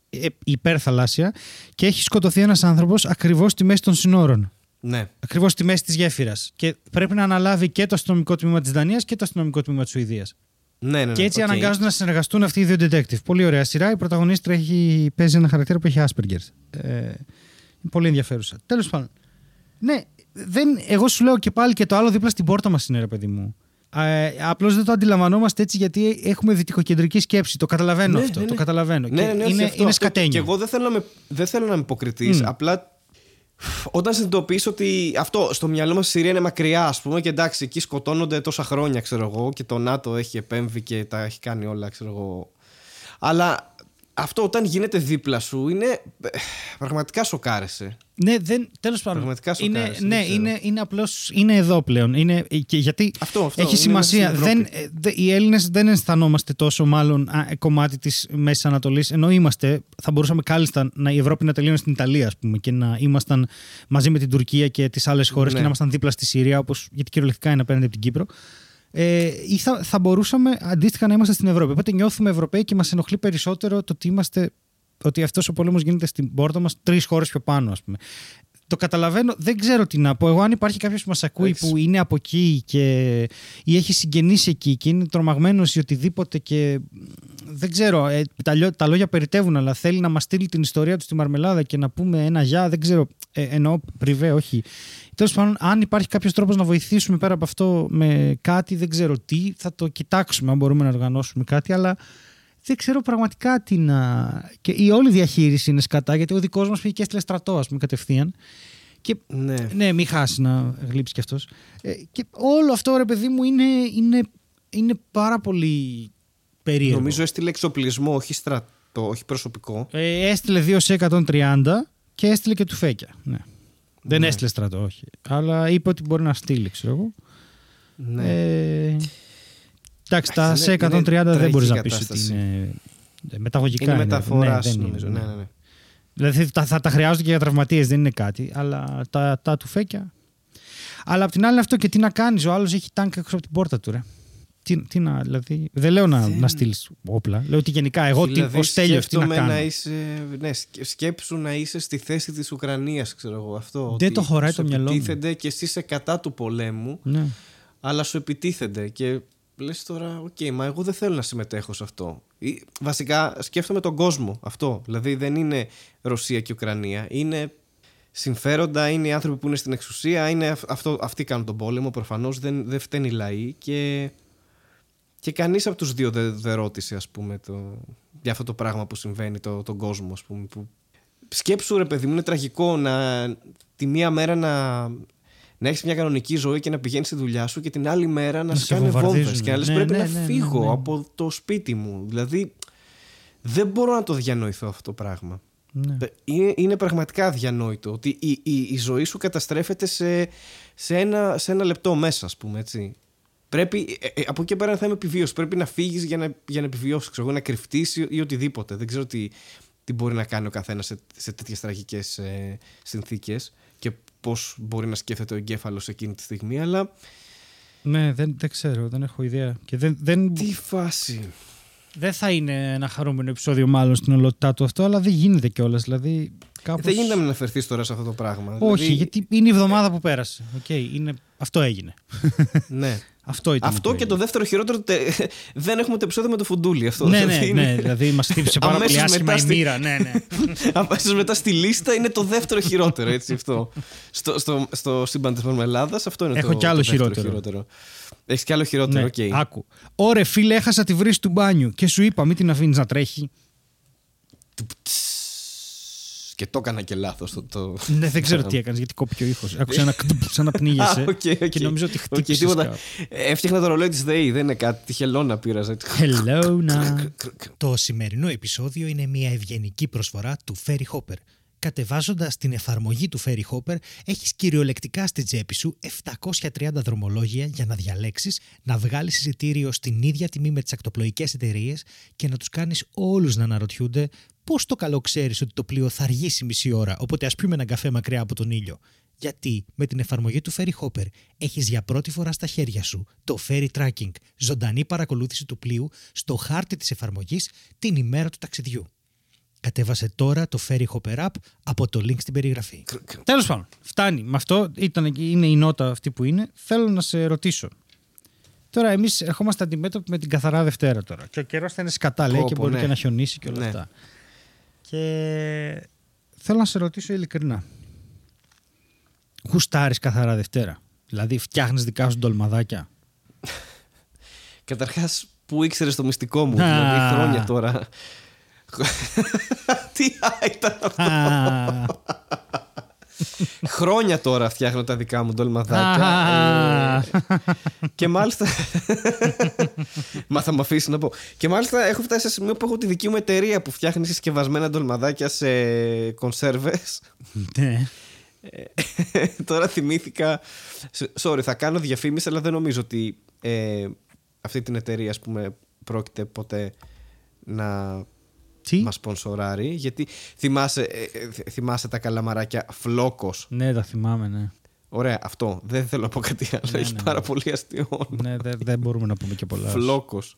ε- υπερθαλάσσια και έχει σκοτωθεί ένας άνθρωπος ακριβώς στη μέση των συνόρων. Ναι. Ακριβώς στη μέση της γέφυρας. Και πρέπει να αναλάβει και το αστυνομικό τμήμα της Δανίας και το αστυνομικό τμήμα της Σουηδίας. Ναι, ναι, ναι. και έτσι οκ. αναγκάζονται να συνεργαστούν αυτοί οι δύο detective. Πολύ ωραία σειρά. Η πρωταγωνίστρια έχει, παίζει ένα χαρακτήρα που έχει Asperger. Ε, είναι πολύ ενδιαφέρουσα. Τέλος πάντων. Ναι, δεν, εγώ σου λέω και πάλι και το άλλο δίπλα στην πόρτα μας είναι ρε παιδί μου. Ε, Απλώς δεν το αντιλαμβανόμαστε έτσι γιατί έχουμε δυτικοκεντρική σκέψη. Το καταλαβαίνω Ναι, αυτό. ναι, Το ναι. καταλαβαίνω. Ναι, Και ναι, ναι, όχι, είναι, αυτό, είναι αυτό. σκατένιο. Και εγώ δεν θέλω να είμαι, δεν θέλω να είμαι υποκριτής. Μμ. Απλά όταν συνειδητοποιήσω ότι αυτό στο μυαλό μας η Συρία είναι μακριά, ας πούμε, και εντάξει, εκεί σκοτώνονται τόσα χρόνια, ξέρω εγώ, και το ΝΑΤΟ έχει επέμβει και τα έχει κάνει όλα, ξέρω εγώ. Αλλά αυτό όταν γίνεται δίπλα σου είναι. ε, Πραγματικά σοκάρεσαι. Ναι, δεν, τέλος πάντων. Πραγματικά είναι, σοκάρισε, δεν ναι, ξέρω. είναι, είναι απλώς, είναι εδώ πλέον. Είναι, και γιατί Αυτό, αυτό, έχει είναι σημασία. μέσα στην Δεν, ε, δε- οι Έλληνες δεν αισθανόμαστε τόσο μάλλον α, ε, κομμάτι της Μέσης Ανατολής, ενώ είμαστε, θα μπορούσαμε κάλλιστα να, η Ευρώπη να τελείωνε στην Ιταλία, ας πούμε, και να ήμασταν μαζί με την Τουρκία και τις άλλες χώρες Ναι. και να ήμασταν δίπλα στη Συρία, όπως, γιατί κυριολεκτικά είναι απέναντι από την Κύπρο. Ε, ή θα, θα μπορούσαμε αντίστοιχα να είμαστε στην Ευρώπη. Οπότε νιώθουμε Ευρωπαίοι και μας ενοχλεί περισσότερο το ότι είμαστε. Ότι αυτός ο πόλεμος γίνεται στην πόρτα μας τρεις χώρες πιο πάνω, ας πούμε. Το καταλαβαίνω, δεν ξέρω τι να πω. Εγώ, αν υπάρχει κάποιος που μας ακούει Έχεις. που είναι από εκεί και, ή έχει συγγενείς εκεί και είναι τρομαγμένος ή οτιδήποτε και δεν ξέρω, ε, τα, λιώ- τα λόγια περιτεύουν, αλλά θέλει να μας στείλει την ιστορία του στη Μαρμελάδα και να πούμε ένα γεια, δεν ξέρω. Ε, εννοώ πριβέ, όχι. Τέλος πάντων, αν υπάρχει κάποιος τρόπος να βοηθήσουμε πέρα από αυτό με κάτι, δεν ξέρω τι, θα το κοιτάξουμε αν μπορούμε να οργανώσουμε κάτι, αλλά δεν ξέρω πραγματικά τι να. Και η όλη διαχείριση είναι σκατά, γιατί ο δικός μας πήγε και έστειλε στρατό, ας πούμε, κατευθείαν. Και Ναι. ναι, μην χάσει να γλύψει κι αυτός. Ε, και όλο αυτό, ρε παιδί μου, είναι, είναι, είναι πάρα πολύ περίεργο. Νομίζω έστειλε εξοπλισμό, όχι στρατό, όχι προσωπικό. Ε, έστειλε 2 σε 130 και έστειλε και του φέκια. Ναι. Δεν Ναι. έστειλε στρατό, όχι. Αλλά είπε ότι μπορεί να στείλει, ξέρω εγώ. Ναι. Ε, εντάξει, τα είναι- σε 130 είναι δεν μπορείς να τραγική πεις ότι κατάσταση. είναι. ε, Μεταγωγικά είναι μεταφοράς, δεν είναι, νομίζω. ναι. Ναι, ναι, ναι. Δηλαδή τα, θα τα χρειάζονται και για τραυματίες, δεν είναι κάτι. Αλλά τα, τα του φέκια. Αλλά απ' την άλλη είναι αυτό και τι να κάνεις. Ο άλλος έχει τάγκ έξω από την πόρτα του, ρε. Τι, τι να, δηλαδή, δεν λέω να, Δεν- να στείλεις όπλα. Λέω ότι γενικά εγώ Δηλαδή, ως τέλειο τι να σκέφτομαι κάνω. να είσαι, ναι, σκε- σκέψου να είσαι στη θέση της Ουκρανίας, ξέρω εγώ αυτό. Δεν ότι το χωράει σου το μυαλό μου. επιτίθενται και εσύ είσαι κατά του πολέμου, Ναι. αλλά σου επιτίθενται και λες τώρα, οκ, μα εγώ δεν θέλω να συμμετέχω σε αυτό. Ή, βασικά σκέφτομαι τον κόσμο αυτό, δηλαδή δεν είναι Ρωσία και Ουκρανία, είναι συμφέροντα, είναι οι άνθρωποι που είναι στην εξουσία, είναι αυ- αυτό, αυτοί κάνουν τον πόλεμο. Προφανώς δεν, δεν φταίνει οι λαοί και, και κανείς από τους δύο δεν δεν ρώτησε, ας πούμε, το, για αυτό το πράγμα που συμβαίνει το, τον κόσμο, ας πούμε. Που... Σκέψου, ρε παιδί μου, είναι τραγικό να τη μία μέρα να, να έχεις μια κανονική ζωή και να πηγαίνεις στη δουλειά σου και την άλλη μέρα να, Να σε σε κάνει βομβαρδίζουν. βόμβες και να λες Ναι, πρέπει ναι, να ναι, ναι, φύγω ναι. από το σπίτι μου. Δηλαδή, δεν μπορώ να το διανοηθώ αυτό το πράγμα. Ναι. Ε, Είναι, είναι πραγματικά αδιανόητο ότι η, η, η ζωή σου καταστρέφεται σε, σε, ένα, σε ένα λεπτό μέσα, ας πούμε, έτσι. Πρέπει, ε, ε, από εκεί και πέρα είναι θέμα επιβίωση. Πρέπει να φύγεις για να, για να επιβιώσεις, ξέρω εγώ, να κρυφτείς ή, ή οτιδήποτε. Δεν ξέρω τι, τι μπορεί να κάνει ο καθένας σε, σε τέτοιες τραγικές ε, συνθήκες και πώς μπορεί να σκέφτεται ο εγκέφαλος εκείνη τη στιγμή. Αλλά Ναι, δεν, δεν ξέρω, δεν έχω ιδέα. Και δεν, δεν, τι φάση. δεν θα είναι ένα χαρούμενο επεισόδιο μάλλον στην ολότητά του αυτό, αλλά δεν γίνεται κιόλας. Δηλαδή, κάπως... Δεν γίνεται να μην αναφερθεί τώρα σε αυτό το πράγμα. Όχι, Δηλαδή, γιατί είναι η εβδομάδα που πέρασε. Οκ, είναι... Αυτό έγινε. Ναι. Αυτό ήταν. Αυτό που και το έγινε. δεύτερο χειρότερο. τε- δεν έχουμε το επεισόδιο με το φουντούλι. Αυτό Ναι, δηλαδή ναι, είναι- ναι. Δηλαδή, μας χτύπησε πάρα πολύ Αμέσως άσχημα μετά η στη- μοίρα. Ναι, ναι. Αμέσως μετά στη λίστα είναι το δεύτερο χειρότερο. Έτσι, αυτό. στο, στο, στο σύμπαν τη Μαρμελάδα αυτό είναι Έχω το, κι άλλο το δεύτερο χειρότερο. χειρότερο. Έχεις κι άλλο χειρότερο, ναι. οκ. Άκου. Ώρε φίλε, έχασα τη βρύση του μπάνιου και σου είπα, μην την αφήνεις να τρέχει. Και το έκανα και λάθος. Το, το... Ναι, δεν ξέρω τι έκανες, γιατί κόπηκε ο ήχος. Άκουσα ένα γκντουπ σαν να πνίγεσαι. Α, οκ, οκ. Και νομίζω ότι Οκ, χτύπησες. τίποτα. Έφτιαχνα το ρολόι της ΔΕΗ, δεν είναι κάτι. Τη χελώνα πήραζα. Hello now. Το σημερινό επεισόδιο είναι μια ευγενική προσφορά του Ferry Hopper. Κατεβάζοντας την εφαρμογή του Ferry Hopper, έχεις κυριολεκτικά στη τσέπη σου 730 δρομολόγια για να διαλέξεις, να βγάλεις εισιτήριο στην ίδια τιμή με τις ακτοπλοϊκές εταιρείες και να τους κάνεις όλους να αναρωτιούνται πώς το καλό ξέρεις ότι το πλοίο θα αργήσει μισή ώρα, οπότε ας πιούμε έναν καφέ μακριά από τον ήλιο. Γιατί με την εφαρμογή του Ferry Hopper έχεις για πρώτη φορά στα χέρια σου το Ferry Tracking, ζωντανή παρακολούθηση του πλοίου στο χάρτη της εφαρμογής την ημέρα του ταξιδιού. Κατέβασε τώρα το Ferry Hopper App από το link στην περιγραφή. Τέλος πάντων, φτάνει. Με αυτό ήταν, είναι η νότα αυτή που είναι. Θέλω να σε ρωτήσω. Τώρα, εμείς ερχόμαστε αντιμέτωποι με την καθαρά Δευτέρα τώρα. Και ο καιρός θα είναι σκατά, λέει, Πω, και πω, μπορεί ναι. και να χιονίσει και όλα Ναι. αυτά. Και θέλω να σε ρωτήσω ειλικρινά. Γουστάρεις καθαρά Δευτέρα; Δηλαδή, φτιάχνεις δικά σου ντολμαδάκια; Καταρχάς, πού ήξερες το μυστικό μου, Α. δηλαδή χρόνια τώρα; Τι α, ήταν αυτό; Α, Χρόνια τώρα φτιάχνω τα δικά μου ντολμαδάκια. Α. ε, και μάλιστα. Μα θα με αφήσεις να πω. Και μάλιστα έχω φτάσει σε σημείο που έχω τη δική μου εταιρεία που φτιάχνει συσκευασμένα ντολμαδάκια σε κονσέρβες. ναι. τώρα θυμήθηκα. Sorry, θα κάνω διαφήμιση, αλλά δεν νομίζω ότι ε, αυτή την εταιρεία, ας πούμε, πρόκειται ποτέ να Τι; μας σπονσοράρει. Γιατί θυμάσαι, ε, ε, θυμάσαι τα καλαμαράκια φλόκος; Ναι, τα θυμάμαι, ναι. Ωραία, αυτό. Δεν θέλω να πω κάτι άλλο. Ναι, Έχει ναι, πάρα ναι. πολύ αστείο όνομα. ναι δεν, δεν μπορούμε να πούμε και πολλά. Φλόκος.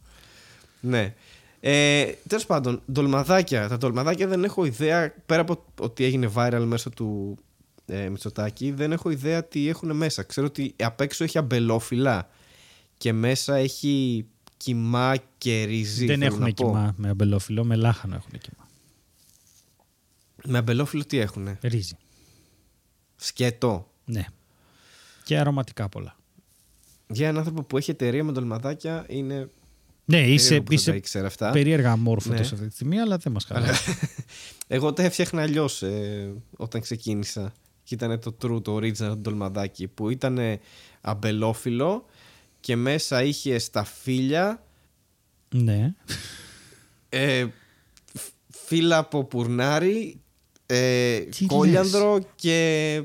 Ναι. Ε, Τέλος πάντων, ντολμαδάκια. Τα ντολμαδάκια δεν έχω ιδέα, πέρα από ότι έγινε viral μέσω του ε, Μητσοτάκη, δεν έχω ιδέα τι έχουν μέσα. Ξέρω ότι απ' έξω έχει αμπελόφυλλα και μέσα έχει κοιμά και ρύζι. Δεν θέλω να έχουν πω. κοιμά με αμπελόφυλλο, με λάχανο έχουν κοιμά. Με αμπελόφυλλο τι έχουνε; Ρύζι. Σκέτο. Ναι. Και αρωματικά πολλά. Για έναν άνθρωπο που έχει εταιρεία με ντολμαδάκια είναι. Ναι, περίεργο είσαι, που δεν τα είσαι ήξερα αυτά. περίεργα αμόρφωτος Ναι. αυτή τη στιγμή, αλλά δεν μας Αλλά- χαλάει. Εγώ τα έφτιαχνα αλλιώς όταν ξεκίνησα. Και ήταν το true, το original το ντολμαδάκι που ήταν αμπελόφυλλο και μέσα είχε σταφύλια, ναι. ε, φ- φύλλα από πουρνάρι, ε, Τι κόλιανδρο και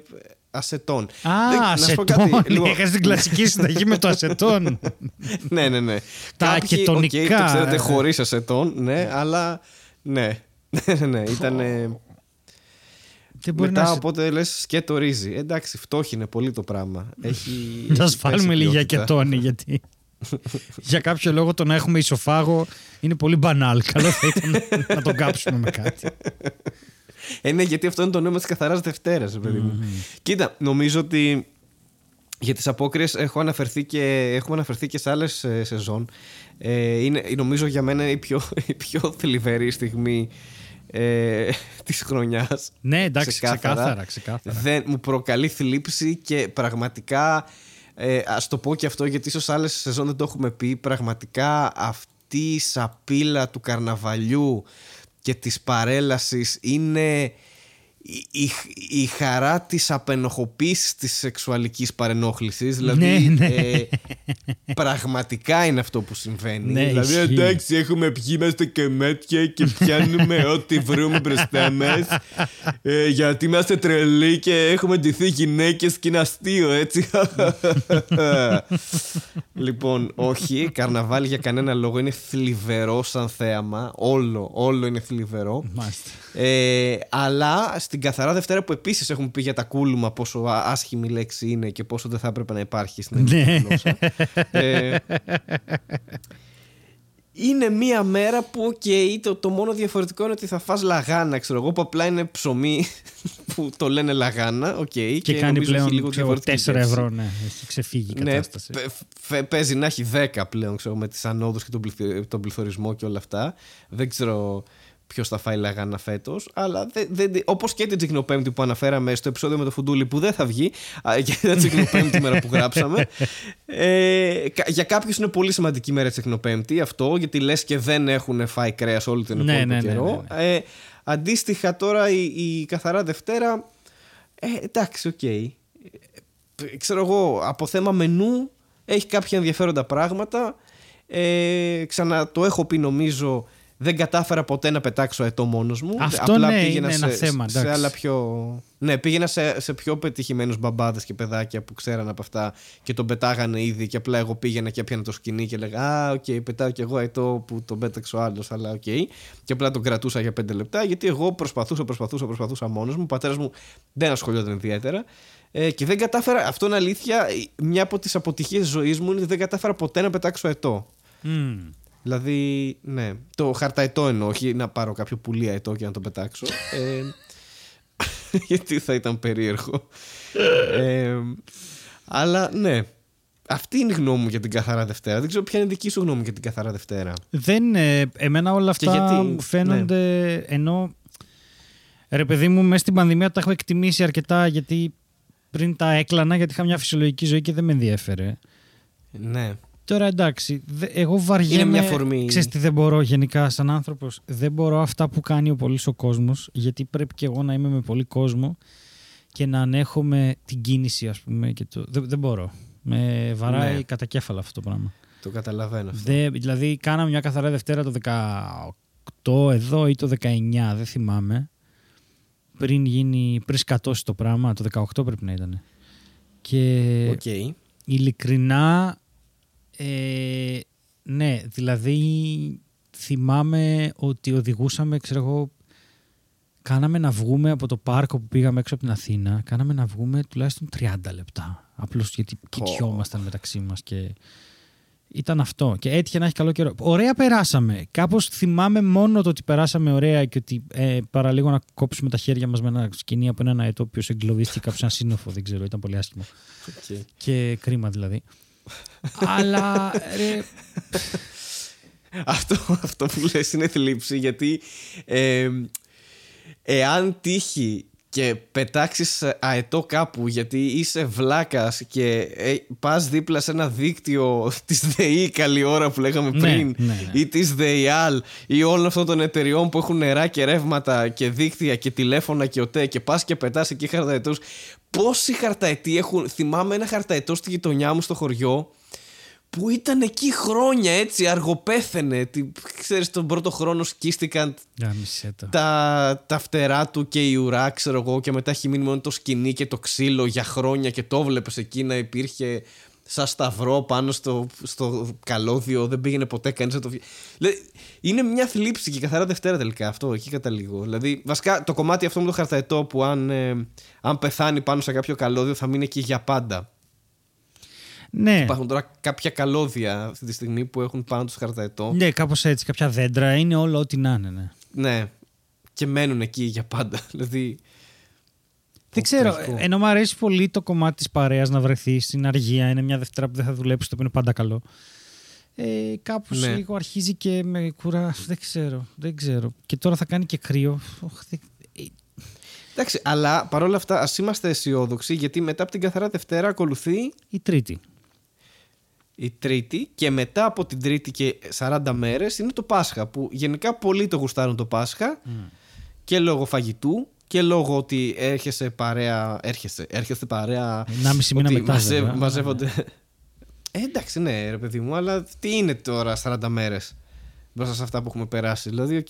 ασετόν. Α, Δεν- να σου πω κάτι, ασετόν. λίγο- Είχα την κλασική συνταγή με το ασετόν. ναι, ναι, ναι. Τα Κάποιοι, ακετονικά. οκ, το ξέρετε χωρίς ασετόν, ναι, αλλά ναι. Ναι, ναι, ναι, ήταν... Δεν μπορεί Μετά να. σε- οπότε λες σκέτο ρύζι. Εντάξει, φτώχινε πολύ το πράγμα. Έχει. Να έχει σφάλουμε πέσει λίγα ποιότητα. και τόνι, γιατί. Για κάποιο λόγο το να έχουμε ισοφάγο είναι πολύ μπανάλ. Καλό θα ήταν να τον κάψουμε με κάτι. Ε, ναι, γιατί αυτό είναι το νόημα της καθαράς Δευτέρας, παιδί μου. Κοίτα, νομίζω ότι για τις απόκριες έχω αναφερθεί και, έχουμε αναφερθεί και σε άλλες ε, σεζόν. Ε, είναι, νομίζω για μένα η πιο, η πιο θλιβερή στιγμή ε, της χρονιάς. Ναι, εντάξει, ξεκάθαρα. ξεκάθαρα. Δεν, μου προκαλεί θλίψη και πραγματικά, ε, ας το πω και αυτό γιατί ίσως άλλες σεζόν δεν το έχουμε πει, πραγματικά αυτή η σαπίλα του καρναβαλιού και της παρέλασης είναι η, η, χαρά της απενοχοποίησης της σεξουαλικής παρενόχλησης δηλαδή ναι, ναι. Ε, πραγματικά είναι αυτό που συμβαίνει Ναι, δηλαδή ισχύει. εντάξει έχουμε πιει είμαστε και μέτια και πιάνουμε ό,τι βρούμε μπροστά μας ε, γιατί είμαστε τρελοί και έχουμε ντυθεί γυναίκες και είναι αστείο έτσι λοιπόν όχι καρναβάλι για κανένα λόγο είναι θλιβερό σαν θέαμα όλο, όλο είναι θλιβερό Μάλιστα. ε, αλλά στην Καθαρά Δευτέρα που επίσης έχουμε πει για τα κούλουμα πόσο α- άσχημη λέξη είναι και πόσο δεν θα έπρεπε να υπάρχει στην Ναι. ελληνική γλώσσα. ε, είναι μία μέρα που okay, το, το μόνο διαφορετικό είναι ότι θα φας λαγάνα, ξέρω εγώ, που απλά είναι ψωμί που το λένε λαγάνα, οκ. Και, και, κάνει νομίζω έχει λίγο πλέον ξέρω, 4 διαφορετική γεύση. ευρώ, ναι. Έχει ξεφύγει η Ναι, κατάσταση. πε- φε- παίζει να έχει 10 πλέον ξέρω, με τις ανόδους και τον, πληθυ- τον πληθωρισμό και όλα αυτά. Δεν ξέρω ποιος θα φάει λαγάνα φέτος. Αλλά δεν, δεν, όπως και την Τσικνοπέμπτη που αναφέραμε στο επεισόδιο με το Φουντούλι που δεν θα βγει, α, και την Τσικνοπέμπτη μέρα που γράψαμε. Ε, κα- για κάποιους είναι πολύ σημαντική η μέρα της Τσικνοπέμπτη αυτό, γιατί λες και δεν έχουν φάει κρέας όλο τον Ναι, υπόλοιπο ναι, ναι, καιρό. ναι, Ε, αντίστοιχα τώρα η, η καθαρά Δευτέρα. Ε, εντάξει, οκ. Ε, ξέρω εγώ, από θέμα μενού έχει κάποια ενδιαφέροντα πράγματα. Ε, ξανά το έχω πει νομίζω, δεν κατάφερα ποτέ να πετάξω αετό μόνος μου. Αυτό ναι, είναι ένα σε, θέμα, σε εντάξει. άλλα πιο... Ναι, πήγαινα σε, σε πιο πετυχημένους μπαμπάδες και παιδάκια που ξέραν από αυτά και τον πετάγανε ήδη και απλά εγώ πήγαινα και έπιανα το σκοινί και λέγα «Α, οκ, πετάω κι εγώ αετό που τον πέταξε ο άλλος, αλλά οκ». Και απλά τον κρατούσα για πέντε λεπτά γιατί εγώ προσπαθούσα, προσπαθούσα, προσπαθούσα μόνος μου. Ο πατέρας μου δεν ασχολιόταν ιδιαίτερα. Ε, και δεν κατάφερα, αυτό είναι αλήθεια, μια από τις αποτυχίες ζωής μου είναι ότι δεν κατάφερα ποτέ να πετάξω ετώ. Μμμ. Δηλαδή, ναι. Το χαρταετό εννοώ, όχι να πάρω κάποιο πουλί αετό και να το πετάξω. ε, γιατί θα ήταν περίεργο. ε, αλλά ναι. Αυτή είναι η γνώμη μου για την καθαρά Δευτέρα. Δεν ξέρω ποια είναι η δική σου γνώμη για την καθαρά Δευτέρα. Δεν, ε, εμένα όλα Και αυτά γιατί, μου φαίνονται ενώ ρε παιδί μου μέσα στην πανδημία τα έχω εκτιμήσει αρκετά γιατί πριν τα έκλανα γιατί είχα μια φυσιολογική ζωή και δεν με ενδιέφερε. Ναι. Τώρα εντάξει, δε- εγώ βαριέμαι. Είναι μια φορμή. Ξέρεις τι δεν μπορώ γενικά σαν άνθρωπος; Δεν μπορώ αυτά που κάνει ο πολύς ο κόσμος γιατί πρέπει και εγώ να είμαι με πολύ κόσμο και να ανέχομαι την κίνηση ας πούμε. Και το... δεν, δεν μπορώ. Με βαράει Ναι. κατακέφαλα αυτό το πράγμα. Το καταλαβαίνω αυτό. Δε, δηλαδή, κάναμε μια Καθαρά Δευτέρα το 18 εδώ ή το 19, δεν θυμάμαι. Πριν γίνει, πριν σκατώσει το πράγμα, το 18 πρέπει να ήταν. Και Οκ. ειλικρινά, ε, ναι, δηλαδή θυμάμαι ότι οδηγούσαμε, ξέρω εγώ, κάναμε να βγούμε από το πάρκο που πήγαμε έξω από την Αθήνα, κάναμε να βγούμε τουλάχιστον 30 λεπτά. Απλώς γιατί κοιτιόμασταν μεταξύ μας και ήταν αυτό. Και έτυχε να έχει καλό καιρό. Ωραία περάσαμε. Κάπως θυμάμαι μόνο το ότι περάσαμε ωραία και ότι ε, παραλίγο να κόψουμε τα χέρια μας με ένα σκοινί από έναν αετό που εγκλωβίστηκε κάπου σε ένα σύννεφο. Δεν ξέρω, ήταν πολύ άσχημο. Οκ. Και κρίμα δηλαδή. Αλλά ρε, αυτό, αυτό που λες είναι θλίψη γιατί ε, εάν τύχει και πετάξεις αετό κάπου γιατί είσαι βλάκας και ε, πας δίπλα σε ένα δίκτυο της ΔΕΗ καλή ώρα που λέγαμε Ναι, πριν ναι, ναι. ή της ΔΕΙΑΛ ή όλων αυτών των εταιριών που έχουν νερά και ρεύματα και δίκτυα και τηλέφωνα και οτέ και πας και πετάς εκεί χαρταετούς πόσοι χαρταετοί έχουν θυμάμαι ένα χαρταετό στη γειτονιά μου στο χωριό που ήταν εκεί χρόνια έτσι, αργοπέθαινε. Τι, ξέρεις, τον πρώτο χρόνο σκίστηκαν γάμισε το. τα, τα φτερά του και η ουρά, ξέρω εγώ, και μετά έχει μείνει μόνο το σκηνή και το ξύλο για χρόνια και το βλέπεις εκεί να υπήρχε σαν σταυρό πάνω στο, στο καλώδιο, δεν πήγαινε ποτέ κανείς να το βγει. Δηλαδή, είναι μια θλίψη και καθαρά Δευτέρα τελικά αυτό, εκεί καταλήγω. Δηλαδή, βασικά το κομμάτι αυτό με το χαρταετό που αν, ε, αν πεθάνει πάνω σε κάποιο καλώδιο θα μείνει εκεί για πάντα. Ναι, Υπάρχουν τώρα κάποια καλώδια αυτή τη στιγμή που έχουν πάνω τους χαρταετό. ναι, κάπως έτσι. Κάποια δέντρα είναι όλο ό,τι να είναι. Ναι. Ναι. Και μένουν εκεί για πάντα. Δηλαδή. Δεν ξέρω, τραγικό. ενώ μου αρέσει πολύ το κομμάτι της παρέας να βρεθεί στην αργία, είναι μια Δευτέρα που δεν θα δουλέψει, το οποίο είναι πάντα καλό. ε, κάπως Ναι. λίγο αρχίζει και με κουράζει. Δεν ξέρω, δεν ξέρω. Και τώρα θα κάνει και κρύο. Οχ, δεν- ε, Εντάξει, αλλά παρόλα αυτά ας είμαστε αισιόδοξοι γιατί μετά από την καθαρά Δευτέρα ακολουθεί Η τρίτη. Η Τρίτη και μετά από την Τρίτη και 40 μέρες είναι το Πάσχα που γενικά πολλοί το γουστάρουν το Πάσχα και λόγω φαγητού και λόγω ότι έρχεσαι παρέα, έρχεσαι, έρχεσαι παρέα 1,5 μήνα ότι μετά, μαζε- βέβαια. μαζεύονται ε, εντάξει ναι ρε παιδί μου αλλά τι είναι τώρα 40 μέρες μπροστά σε αυτά που έχουμε περάσει δηλαδή OK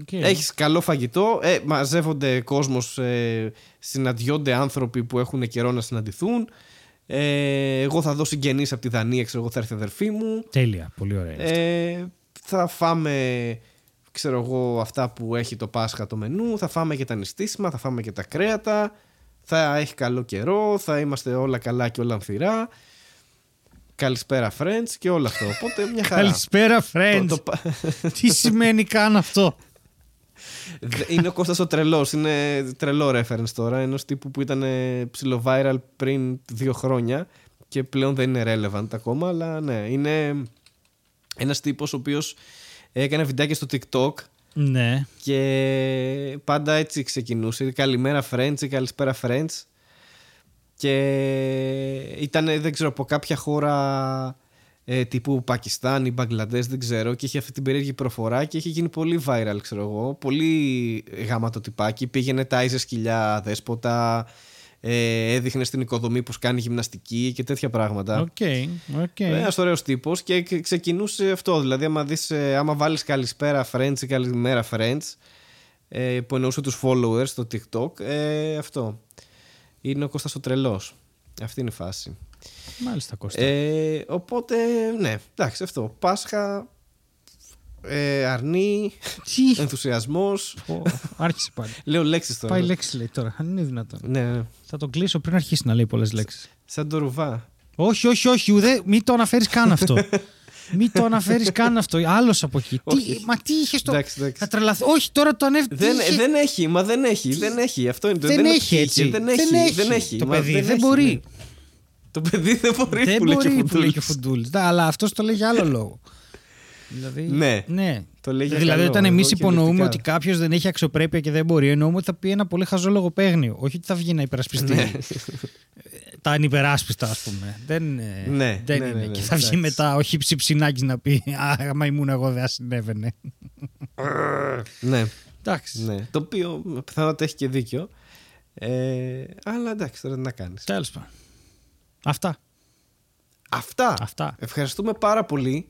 OK. Έχεις καλό φαγητό, ε, μαζεύονται κόσμος, ε, συναντιόνται άνθρωποι που έχουν καιρό να συναντηθούν. Ε, εγώ θα δω συγγενείς από τη Δανία, ξέρω εγώ θα έρθει η αδερφή μου. Τέλεια, πολύ ωραία. Ε, θα φάμε, ξέρω εγώ, αυτά που έχει το Πάσχα το μενού. Θα φάμε και τα νηστίσιμα, θα φάμε και τα κρέατα. Θα έχει καλό καιρό, θα είμαστε όλα καλά και όλα αμφιρά. Καλησπέρα friends και όλο αυτό. Οπότε μια χαρά. Καλησπέρα, friends. Το- το- Τι σημαίνει καν αυτό; Δε- Είναι ο Κώστας ο τρελός, είναι τρελό reference τώρα, ενός τύπου που ήταν ε, ψηλο viral πριν δύο χρόνια και πλέον δεν είναι relevant ακόμα, αλλά ναι, είναι ένας τύπος ο οποίος έκανε βιντεάκια στο TikTok Ναι. και πάντα έτσι ξεκινούσε, καλημέρα friends ή καλησπέρα friends και ήταν δεν ξέρω από κάποια χώρα ε, τύπου Πακιστάν ή Μπαγκλαντές δεν ξέρω και είχε αυτή την περίεργη προφορά και είχε γίνει πολύ viral ξέρω εγώ πολύ γάμα το τυπάκι πήγαινε τάιζε σκυλιά δέσποτα ε, έδειχνε στην οικοδομή πως κάνει γυμναστική και τέτοια πράγματα OK. OK. ένας ωραίος τύπος και ξε- ξεκινούσε αυτό. Δηλαδή, άμα, δεις, ε, άμα βάλεις καλησπέρα friends ή καλημέρα friends, ε, που εννοούσε τους followers στο TikTok, ε, αυτό. Είναι ο Κώστας ο τρελός. Αυτή είναι η φάση. Μάλιστα, Κώστα. Ε, οπότε, ναι, εντάξει, αυτό. Πάσχα, ε, αρνή, Τι; ενθουσιασμός. Πω, Άρχισε πάλι. Λέω λέξεις τώρα. Πάει λέξη λέει τώρα. Αν είναι δυνατόν. Ναι, ναι. Θα τον κλείσω πριν αρχίσει να λέει πολλές λέξεις. Σαν το ρουβά. Όχι, όχι, όχι. Ουδέ, μην το αναφέρεις καν αυτό. μην το αναφέρεις καν αυτό. Άλλος από εκεί. Τι, Όχι. μα τι είχες το. Εντάξει, εντάξει. Θα τρελαθεί. Όχι, τώρα το ανέφερε. Δεν, δεν έχει, μα δεν έχει, δεν έχει. Αυτό είναι το Δεν είναι έχει ότι έτσι. Δεν έχει, δεν έχει. Το Μα παιδί δεν, έχει, μπορεί. Ναι. Το παιδί δεν μπορεί Δεν που λέει και μπορεί ο που λέει και ο Φουντούλης. Φουντούλη. Αλλά αυτός το λέει για άλλο λόγο. δηλαδή, Ναι. ναι. Το λέει για δηλαδή, καλό, όταν εμείς εγώ υπονοούμε κυριολεκτικά. ότι κάποιος δεν έχει αξιοπρέπεια και δεν μπορεί, εννοούμε ότι θα πει ένα πολύ χαζό λογοπαίγνιο. Όχι ότι θα βγει να υπερασπιστεί Ναι. τα ανυπεράσπιστα, ας πούμε. Δεν, ε, Ναι, δεν ναι, είναι. ναι, ναι, και θα βγει εντάξει. μετά ο Χίψη Ψινάκης να πει Α, άμα ήμουν εγώ δεν θα συνέβαινε. Ναι, Εντάξει. ναι. Το οποίο πιθανότατα έχει και δίκιο. Ε, αλλά εντάξει, τώρα τι να κάνεις. Τέλος πάντων. Αυτά. Αυτά. Αυτά. Ευχαριστούμε πάρα πολύ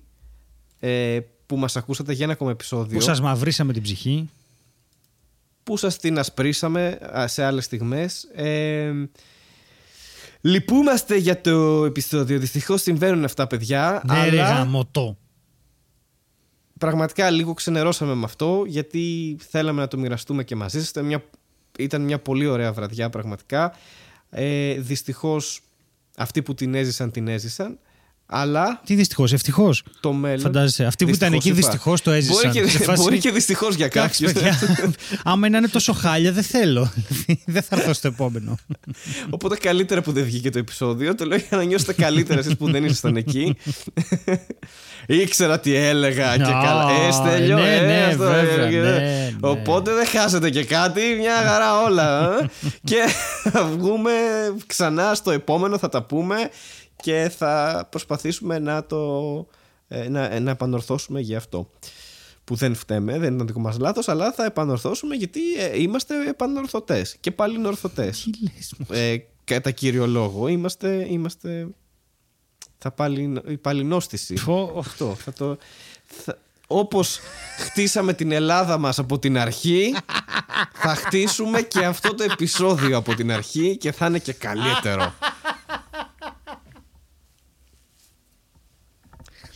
ε, που μας ακούσατε για ένα ακόμα επεισόδιο. Που σας μαυρίσαμε την ψυχή. που σας την ασπρίσαμε α, σε άλλες στιγμές. Ε, λυπούμαστε για το επεισόδιο. Δυστυχώς συμβαίνουν αυτά, παιδιά. Ναι, ρε αλλά γαμωτό. πραγματικά λίγο ξενερώσαμε με αυτό γιατί θέλαμε να το μοιραστούμε και μαζί σας. Ήταν μια, ήταν μια πολύ ωραία βραδιά πραγματικά. Ε, δυστυχώς αυτοί που την έζησαν την έζησαν. Αλλά Τι δυστυχώς, ευτυχώς. το μέλλον. Φαντάζεσαι. Αυτοί που ήταν Δυστυχώς εκεί είπα. δυστυχώς το έζησαν. Μπορεί Σε και, φάση- μπορεί και δυστυχώς για Εντάξει, κάποιους. παιδιά. Άμα είναι τόσο χάλια, δεν θέλω. δεν θα έρθω στο επόμενο. Οπότε καλύτερα που δεν βγήκε το επεισόδιο. Το λέω για να νιώσετε καλύτερα εσείς που δεν ήσασταν εκεί. Ήξερα τι έλεγα και Α, καλά. Ε, Στέλιο, ναι, ε, ναι, αυτό, βέβαια, ε, ναι, ναι. Οπότε δεν χάσετε και κάτι. Μια χαρά όλα. ε. και θα βγούμε ξανά στο επόμενο, θα τα πούμε και θα προσπαθήσουμε να το ε, να, να επανορθώσουμε για αυτό που δεν φταίμε, δεν ήταν δικό μας λάθος αλλά θα επανορθώσουμε γιατί ε, είμαστε επανορθωτές και πάλι ορθωτές Τι λες μου. ε, κατά κύριο λόγο είμαστε, είμαστε θα πάλι, η παλινόστηση Πω. αυτό θα το θα, όπως χτίσαμε την Ελλάδα μας από την αρχή θα χτίσουμε και αυτό το επεισόδιο από την αρχή και θα είναι και καλύτερο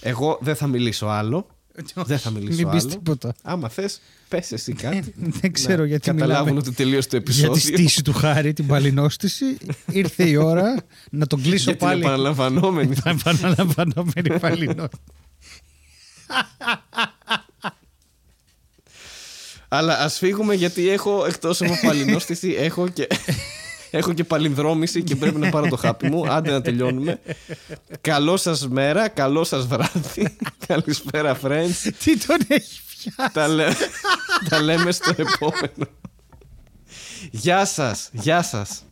εγώ δεν θα μιλήσω άλλο δεν θα μιλήσω Μην πεις άλλο τίποτα. άμα θες πες εσύ κάτι Δεν ξέρω να γιατί καταλάβουν μιλάμε ότι τελείωσε το Για επεισόδιο τη στήση του Χάρη, την παλινόστηση. Ήρθε η ώρα να τον κλείσω για την πάλι. επαναλαμβανόμενη Θα επαναλαμβανόμενη παλινόστηση. Αλλά ας φύγουμε γιατί έχω εκτός από παλινόστηση έχω και Έχω και παλινδρόμηση και πρέπει να πάρω το χάπι μου. Άντε να τελειώνουμε. Καλό σας μέρα, καλό σας βράδυ. Καλησπέρα, friends. Τι τον έχει πιάσει. τα, λέ... τα λέμε στο επόμενο. Γεια σας, γεια σας.